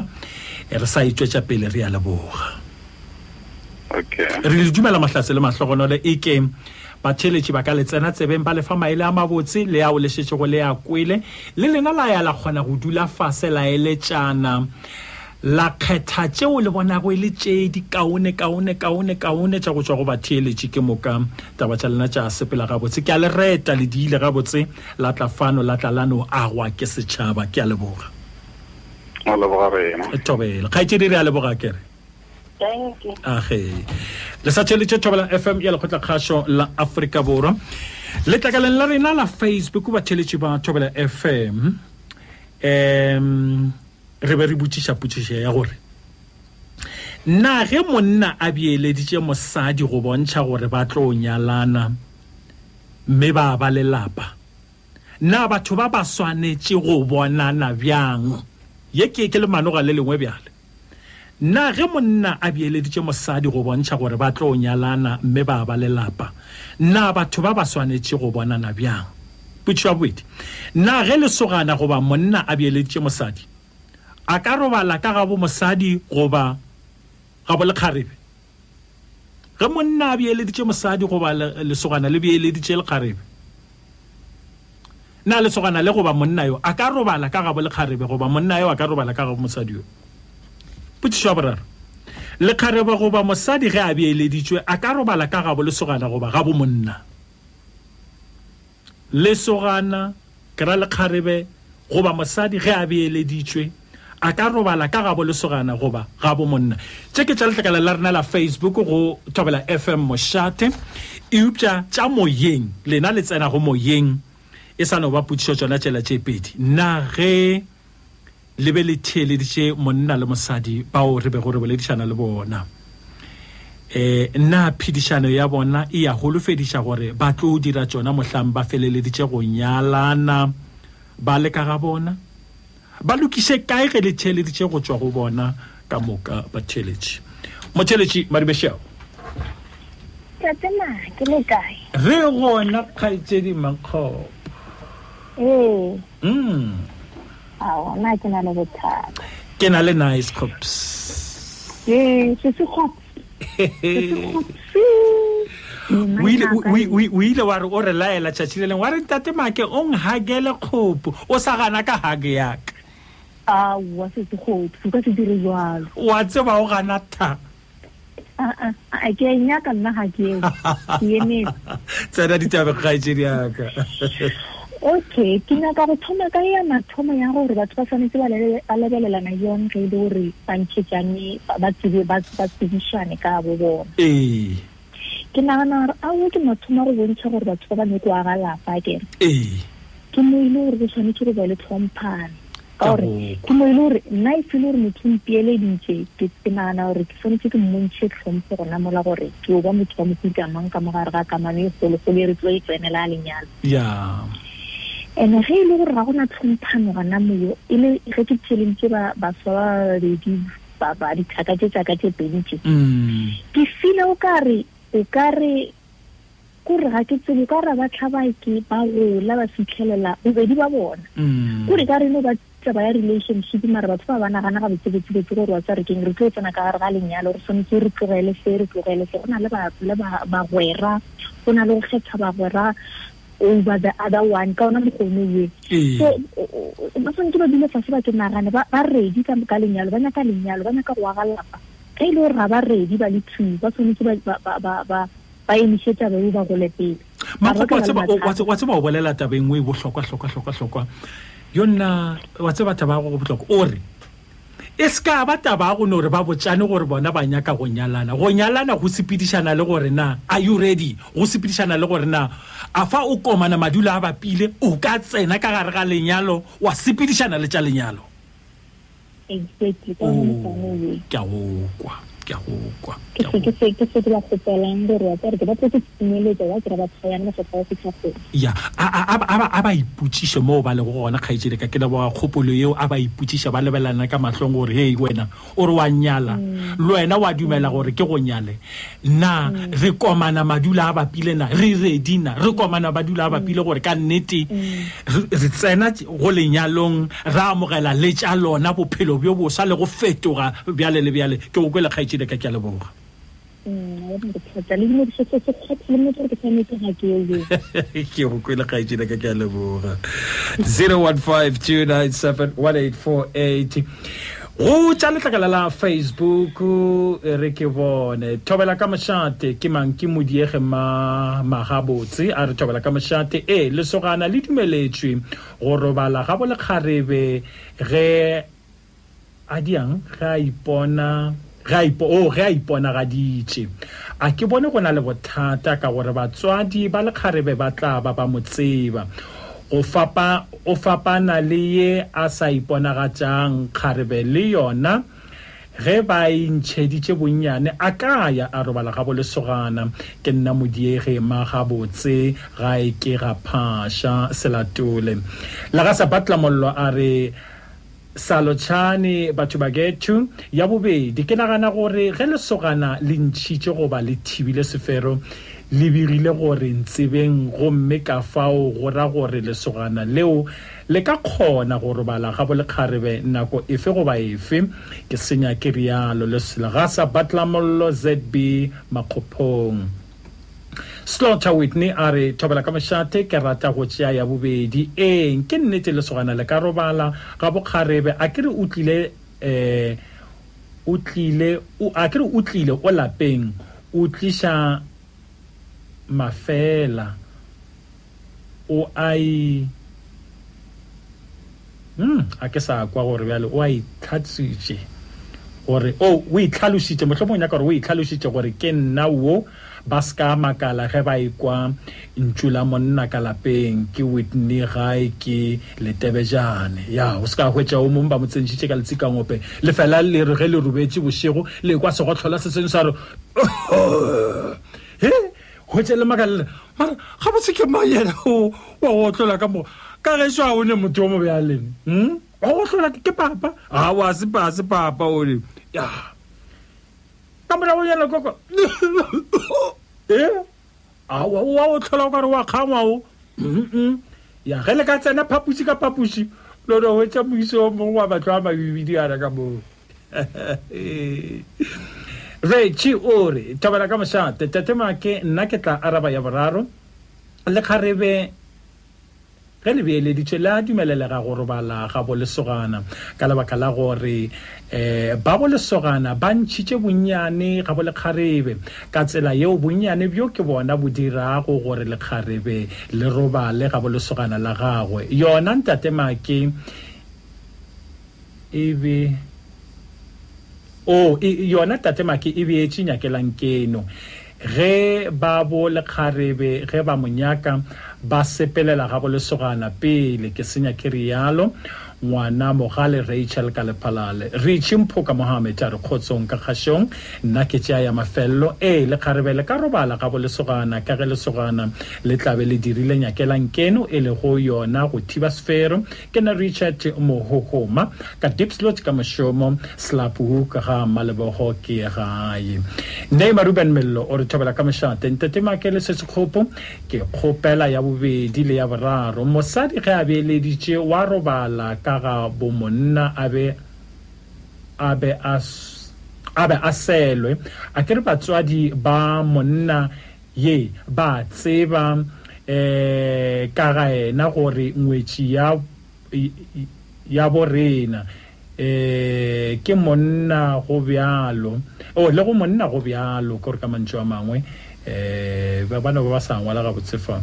e re sa itswetša pele re ya leboga re le dumela mahlatse le mahlogonolo e ke batheletši ba ka le tsena tsebeng ba lefa maele a mabotse le ao lešetšego le ya kwele le lena la ya la kgona go dula fase la eletšana la kgetha tšeo le bonago e le tše di kaone kaone kaone kaone tša go tšwa go batheeletše ke moka taba tša lena tša sepela gabotse ke a le reta le diile gabotse la tla fano la tla lano agwa ke setšhaba ke a leboga a leboga rena e thobele kgaetšedi re a leboga kere age le sa tšheletše thobela fm ya lekgotla kgašo la aforika borwa letlakaleng la rena la facebook ba tšheletše ba thobela fm um re be re botšiša potšišo ya gore na ge monna a bieleditše mosadi go bontšha gore ba tlo nyalana mme ba ba lelapa na batho ba ba swanetše go bonana bjang ye ke ke le manoga le lengwe bjale Na ge monna a bieleditše mosadi go bontšha gore ba tlo nyalana mme ba ba lelapa, na batho ba ba swanetše go bonana bjang? Potšišo ya bobedi, na ge lesogana goba monna a bieleditše mosadi, a ka robala ka gabo mosadi goba gabo lekgarebe? ge monna a beeleditše mosadi goba lesogana le beeleditše lekgarebe na lesogana le goba monna yo a ka robala ka gabo lekgarebe goba monna yo a ka robala ka gabo mosadi yo potšišo ya boraro lekgarebe goba mosadi ge a beeleditšwe a ka robala ka gabo lesogana goba gabo monna Lesogana, ke ra lekgarebe goba mosadi ge a beeleditšwe, a ka robala ka gabo lesogana goba gabo monna. Tše ke tša letlakala la rena la Facebook go Thobela FM Mošate. Eupša tša moyeng, lena le tsenago moyeng, e sa no ba potšišo tšona tšela tše pedi. Na ge le be le theeleditše monna le mosadi bao re bego re boledišana le bona eh nna phedišano ya bona e ya holofediša gore ba tlo dira tšona mohlang ba feleleditše go nyalana ba le ka ga bona ba lokiše kae ge le theeleditše go tšwa go bona ka moka ba theeletše motheeletši maribešao re gona kgaetsedi makgopo ee mm. ao na ke na le bothata ke na le nice cops ee se se cops o ile wa re o re laela tšatši le leng wa re ntate make o nghagele kgopo o sa gana ka hage yaka aowa se se kgopo se ka se dire jalo wa tseba o gana thata a a a ke e nyaka nna ga ke eo ke emetse tsena ditabe kgaetšedi yaka okay ke nyaka go thoma ka ya mathomo ya gore batho ba tshwanetse ba lebe- ba lebelelana yone ge e le gore ba ntšhetšane ba- ba tsebe ba ba tsebišane ka bo bona ee ke nagana gore a o ke mathoma go bontšha gore batho ba ba nyoko wa ga lapa ke ee. ke mo ile gore go tshwanetse go ba le tlhomphane ka gore ke mo ile gore nna e fele gore motho mpieleeditse ke nagana gore ke tshwanetse ke mmontšhe tlhompho gona mola gore ke o ba motho wa mokutamang ka mogare ga kamano e gologolo e re tlo e tsenela a lenyalo ene ge e le gore ga gona tlhomphano gona moyo e le ge ke tšhelentse baswa ba babedi baba dithaka tše tsaka tše pedi tše mm. ke file o ka re o ka re kore ga ke tsebe ka ra ba tlhaba ke ba gola ba fitlhelela bobedi ba bona mm. kore ka reno ba taba ya relationship mare batho ba ba nagana ga botsebetsebetse gore wa tsa re keng re tlo tsena ka gare ga lenyalo re tshwanetse re tlogele se re tlogele se go na le bagwera go na le go kgetha bagwera over the other one ka ona mokgone ye ee. so ba tshwanetse ba dule fase ba ke nagane ba redi ka lenyalo ba nyaka lenyalo ba nyaka go aga lapa ge e le gore ga ba redi ba le two ba tshwanetse ba emise taba eo ba gole pele wa tseba o bolela tabeng o e bohlokwa hlokwa hlokwa hlokwa yo nna wa tseba taba ya go botlhokwa o re e se ka ba taba ya go no re ba botšane gore bona ba nyaka go nyalana go nyalana go sepedišana le gore na are you ready go sepedišana le gore na a fa o komana madula a bapile o ka tsena ka gare ga lenyalo wa sepedišana le tša lenyalo exactly ka oh, ke a okwa ke a go kwa ke se ke se ke se dira go pelang go re ka re ke ba tlo ke tsenyeletse wa kira ba tshwayana ba sa go fitlha go ya a a a a ba iputsishe mo ba le go gona kgaitsele ka ke le ba khopolo yeo a ba iputsisha ba lebelana ka mahlong gore hey wena o re wa nyala mm. le wena wa dumela gore ke go nyale na mm. re komana madula a bapile na re redina re komana badula a bapile mm. gore ka nnete re tsena go lenyalong re amogela le tša lona bophelo bjo boswa le go fetoga bjale le bjale ke o kwele kgaetšile ka ke a leboga ke go kwele kgaetšile ka ke a leboga 015 297 1848 go tša letlakala la facebook e re ke bone thobela ka mošate ke mang ke modiege ma magabotse a re thobela ka mošate ee lesogana le dumeletšwe go robala ga bolekgarebe ge a diang ge a ipona ge a ipo o oh, ge a iponagaditše a ke bone go na le bothata ka gore batswadi ba lekgarebe ba tla ba ba mo tseba go fapa O fapana le ye a sa iponagatšang kgarebe le yona. Ge ba e ntšheditše bonnyane, a ka ya a robala gabo lesogana. Ke nna modiegi ma gabotse, ga e ke ga phaša, se latole. Lega sa Butler mollo a re, Salotšhane batho ba ketho. Ya bobedi, ke nagana gore ge lesogana le ntšhitše goba le thibile sefero, le birile gore ntsebeng gomme ka fao go ra gore lesogana leo le ka kgona go robala ga bolekgarebe nako efe goba efe. Ke senya ke rialo, lesela ga sa batla mollo, ZB. Makgophong. Slaughter Whitney a re, Thobela ka mošate, ke rata go tšea ya bobedi. Eeng, ke nnete lesogana le ka robala, ga bokgarebe, a ke re o tlile, eh, o tlile, o, a ke re o tlile o lapeng, o tliša mafeela. o a e mm, a ke sa kwa gore bjale o a itlhatsitše gore o oh, o itlhalositše motlho mongwe nyaka gore o itlhalositše gore ke nna wo ba se ka makala ge ba ikwa ntšu la monna ka lapeng ke whitney gae ke letebejane ya o se ka hwetša o mongwe ba mo tsentšhitše ka letsikangope lefela le re ge le rubetše bošego le kwa segotlhola se sengwe sa re he hwetše le makalela mara ga botse ke mang yena o wa go otlola ka mo ka gešo a o ne motho yo mobjaleng hmm? wa go otlola ke papa a wa sepase papa o ne ya ka morago yena koko e eh? a wa wa otlola o ka re wa kgangwa o ya ge le ka tsena phapuši ka phapuši lone hwetša moiso mongwe wa batlo a mabibidi ana ka moo retši o re thabela ka mošate tatemake nna ke tla araba ya boraro le kgarebe ge le beeleditšwe le a dumelelega go robala ga bolesogana ka lebaka la gore um ba bolesogana ba ntšhitše bonnyane ga bolekgarebe ka tsela yeo bonnyane bjo ke bona bo dirago gore lekgarebe le robale ga bolesogana la gagwe yona ntatemake e be o e, yona tate make e beetše nyakelang keno ge ba bo lekgarebe ge ba monyaka ba sepelela ga go lesogana pele ke senya ke rialo ngwana mogale rachel ka lephalale re itšhimphoka mohamed a re kgotsong ka kgašong nna ke tšea ya mafelelo ee lekgarebe le ka robala ga bolesogana ka ge lesogana le tlabe le dirile nyakelang keno e lego yona go thiba sefero ke na richard mohohoma ka dipslot ka mošomo slapwook ga malebogo ke gae name ruben mello o re thobela ka mošate ntate makele se sekgopo ke kgopela ya bobedi le ya boraro mosadi ge a beeleditše wa robala ka ga bomonna a be a be a a be a selwe a ke re batswadi ba monna Ye, ba tseba um ka ga yena gore ngwetši ya, ya bo rena um ke monna go bjalo, o le go monna go bjalo, kore ka mantšu a mangwe um ba bana ba ba sa ngwala gabotse fa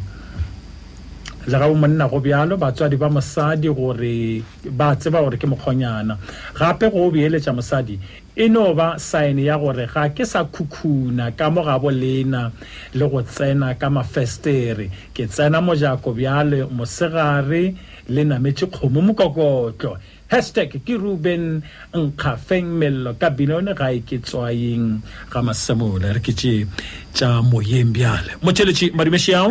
le ga o monna go bjalo batswadi ba mosadi gore ba tseba gore ke mokgonyana gape go o beeletša mosadi E no ba saene ya gore ga ke sa khukhuna ka mo gabo lena le go tsena ka mafestere. Ke tsena mojako bjale mosegare le nametše kgomo mokokotlo. Hashtag ke Ruben Nkgafeng Mello ka Benoni gae ke Tswayeng ga Masemola. Re ke tše tša moyeng bjale. Motšheletši Madume Šiao.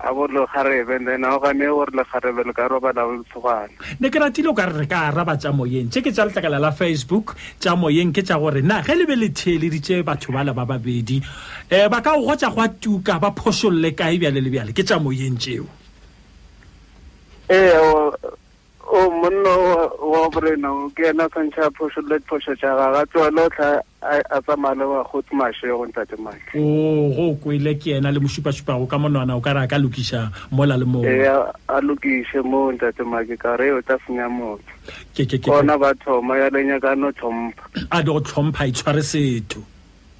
a bo lekgarebe and then a o gane gore lekgarebe le ka robala le tshogana ne ke ratile o ka re re ka araba tša moyeng tše ke tša letlakala la facebook tša moyeng ke tša gore na ge le be le theeleditše batho bala ba babedi um ba ka go gotša go a tuka ba phošolole kae bjale le bjale ke tša moyeng tšeo ee o monna wa borena o ke ena tshwantšha a phošolole diphošo tša gaga tloele o tla a tsamaya le bakgotsi mašego ntate maki o go o kwele ke ena le mošupasupago ka monwana o ka re a ka lokiša mola le moo ee a lokiše moo ntate maki ka re o tla senya motho kona ba thoma ya lenyakano tlhompha a di go tlhompha e tshware setho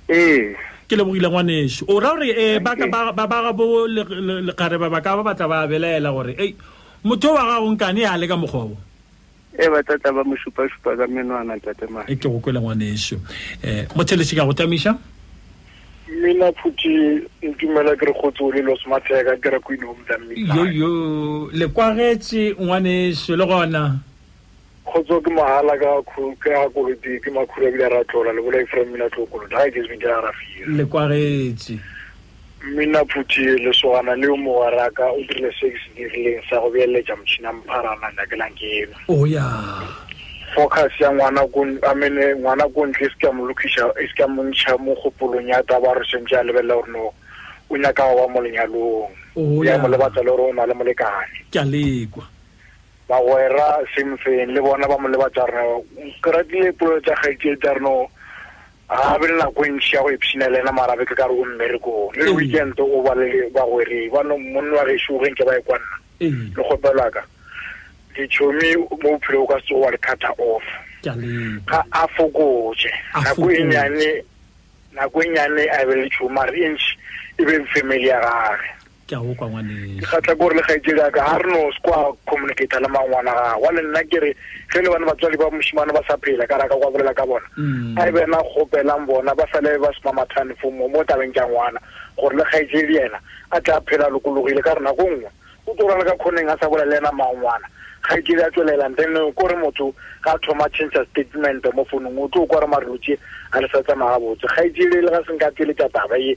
ee ke lebogile ngwaneso o ra gore um ba ga bo lekgareba ba ka ba batla ba belaela gore ei Motho wa gago nkane ya le ka mokgwa wo. E ba tata ba mo šupa šupa ka menwana tate ma. E ke go kwele ngwane eso. Eh motho le sika go tamisha. Mina phuti ntumela ke re khotso le los matheka ke re kwino mdammi. Yo yo le kwagetse ngwane eso le gona. Kgotso ke mahala ka khu ke ha ko lodi ke makhura bile ra tlola le bola ifra mina tlo ko lodi ha ke zwi dira rafira le kwagetsi mina phuti le swana le o mowa raka o dirile se ke se dirileng sa go beeletša motšhina mpharana nya ke lang ke eno o ya focus ya ngwana ko a mene ngwana ko ntle se ka mo lokisha se ka mo ntsha mo gopolong ya taba re sentse a lebella gore no o nyaka go ba mo lenyalong ya mo lebatsa le gore o na le molekane ke a lekwa Bagwera, Simfeng, le bona ba mo leba tša rena. Ke ratile polelo tša kgaetšedi tša reno ga be le nako e ntšhi ya go ipshina le ena mara be ke ka re o mmerekong le le weekend o ba le bagwereng ba no monna wa gešo o ge nke ba e kwanna le kgopelaka ditšhomi mo bophelo o ka se wa le cutter off ga a fokotše nako e nyane nako e nyane a be le tšhomi a re e ntšhi e be family ya gage ke a go kwa ngwaneso ga tla gore le ga itse ka ha re no skwa communicate le mangwana ga wa le nna ke re ge le bana batswadi ba moshimane ba sa phela ka raka kwa bolela ka bona mm. a e bena gopelang bona ba sa le ba sma mathane fo mo mo tabeng ja ngwana gore le ga itse le yena a tla phela lokologile ka rena go nngwe o tlo rana ka khoneng a sa bolela yena mangwana ga itse le a tswelelang then ko re motho ga thoma change statement mo fonong o tlo kwa re marelotse a le sa tsamaya botse ga itse le le ga senka tsele tsa taba e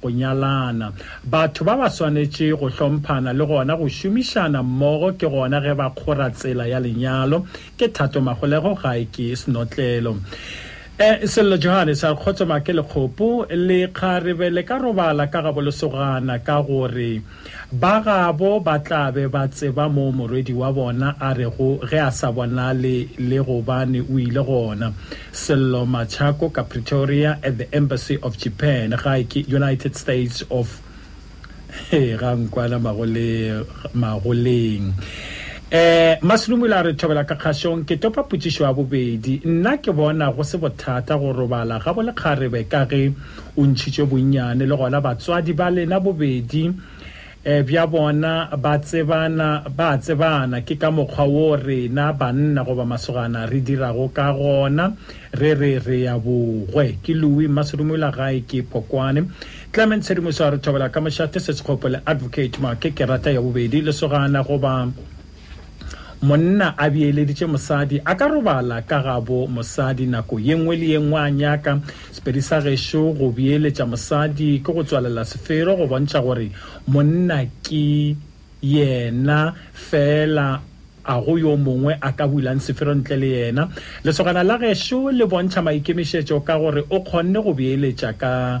go nyalana. Batho ba ba swanetše go hlomphana le gona go šomišana mmogo ke gona ge ba kgora tsela ya lenyalo. Ke thato magolego gae ke senotlelo. E, sello Johane sa kgotsoma ke lekgopo, lekgarebe le ka robala ka gabolosogana ka gore Ba gabo ba tla be ba tseba moo morwedi wa bona a rego ge a sa bonale le gobane o ile gona. Sello Machako ka Pretoria at the Embassy of Japan, gae ke United States of Hey, ga nkwana magoleng eh masilumula re thobela ka kgašong ke topa potšišo ya bobedi nna ke bona go se bothata go robala ga bo lekgarebe ka ge O ntšhitše bonnyane, le gona batswadi ba lena bobedi eh, bja bona ba tsebana, ba a tsebana. Ke ka mokgwa wo rena banna goba masogana re dirago ka gona, re re re ya bogwe. Ke Louis Mmaserumula, gae ke Pokwane. Clement Tshedimoso a re thobela ka mošate, Sesekgopo le Advocate Maake, ke rata ya bobedi, lesogana goba Monna a bieleditše mosadi a ka robala ka gabo mosadi nako ye nngwe le ye nngwe a nyaka. Sepedi sa gešo go bieletša mosadi ke go tswalela sefero go bontšha gore monna ke yena fela a go yo mongwe a ka bulang sefero ntle le yena lesogana la gešo le bontšha maikemišetšo ka gore o kgonne go beeletša ka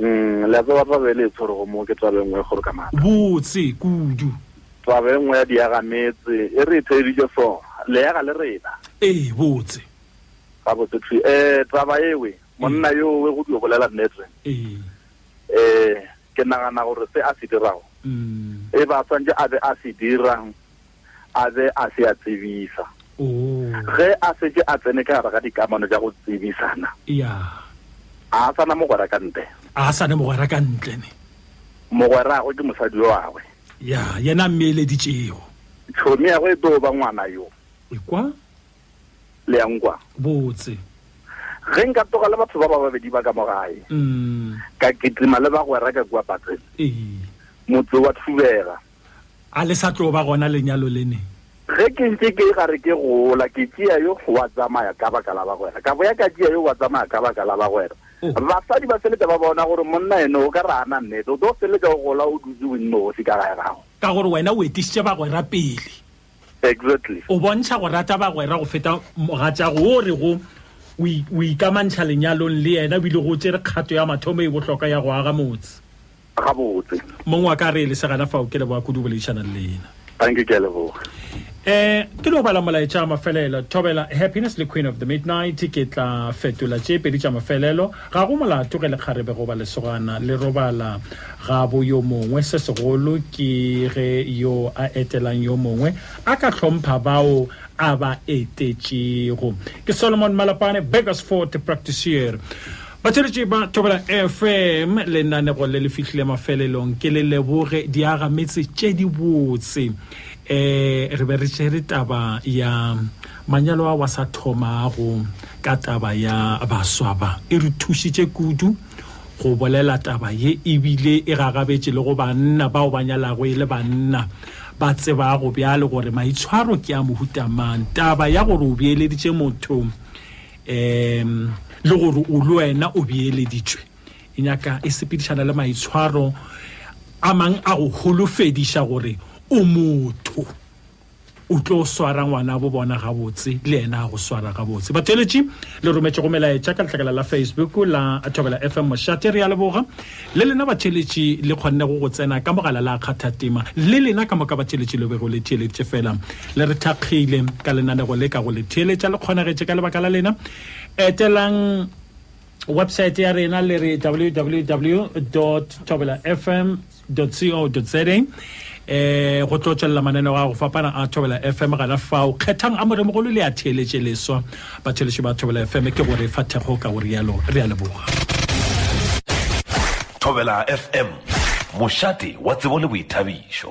Mm, le a tseba taba e le e tshwerego mo ke taba e nngwe e kgolo ka maaka botse kudu taba e nngwe ya diaga metse e re e theeditše so leaga le rena ee botse ga botse twi um taba ewe monna yowe go dio bolela nnete ee um ke nagana gore se a se dirago mm, e ba tshwanetse a be a se dirang a be a se a tsebisa oh. ge a setse a tsene ka gare ga dikamano ja go tsebisana a sana mogwera ka ntle a sane mogwera ka ntle ne mogwera gwe ke mosadi yo gagwe ya yena a mmeeleditšego tšhomi ya go e too ba ngwana yo ikwa le yang kwa botse ge nka toga le batho ba ba babedi ba ka mo gae mm. ka kitima le bagwera ka kua patseng motse wa thubega a le sa tlo ba gona lenyalo le ne ge ke ntse ke ga re ke gola ke tšea yo wa tsamaya ka baka la bagwera ka boya ka tšea yo wa tsamaya ka baka la bagwera oh. basadi ba feletsa ba bona gore monna ene o ka re ana nnete o tlo feletsa o gola o dutse o nnosi ka gae gago ka gore wena o etišitše bagwera pele exactly o bontšha go rata bagwera go feta mogatšago o re go o ikamantšha lenyalong le yena ebile go tsere kgato ya mathomo e bohlokwa ya go aga motse gabotse mongwe wa ka re e le segana fao ke leboa kudu boledišanang le ena anke ke a leboga eh ke lo bala molaetša wa mafelelo thobela happiness le queen of the midnight ke tla fetola tše pedi tša mafelelo ga go molato ge lekgarebe goba lesogana le robala gabo yo mongwe se segolo ke ge yo a etelang yo mongwe a ka hlompha bao a ba etetšego ke solomon malapane bakersfort practicier batsweletši ba tobela fm lenanego le le fihlile mafelelong ke le leboge diaga metse tše di botse um re be re tšere taba ya manyalo a wa sa thomago ka taba ya baswa ba e re thušitše kudu go bolela taba ye ebile e gagabetše le go banna bao ba nyalago e le banna ba tsebago bjale gore maitshwaro ke a mohutamang taba ya gore o beeleditše motho um le gore o le wena o beeleditšwe e nyaka e sepedišana le maitshwaro a mang a go holofediša gore o motho o tlo swara ngwana bo bona gabotse le ena a go swara gabotse batheletši le rometše go melaetša ka letlakala la facebook la thobela fm mošate re ya leboga le lena batheletši le kgonne go go tsena ka mogala la kgathatema le lena ka moka batheletši le be go le theeletše fela le re thakgile ka lenanego le ka go le theeletša le kgonagetše ka lebaka la lena etelang website ya rena le re www tobela fm co za eh go tlo tswelela mananeo a go fapana a thobela fm gana fao kgethang a moremogolo le a theeletše leswa batheletše ba thobela fm ke gore fa thekgo ka gore yalo re a leboga thobela fm mošate wa tsebo le boithabišo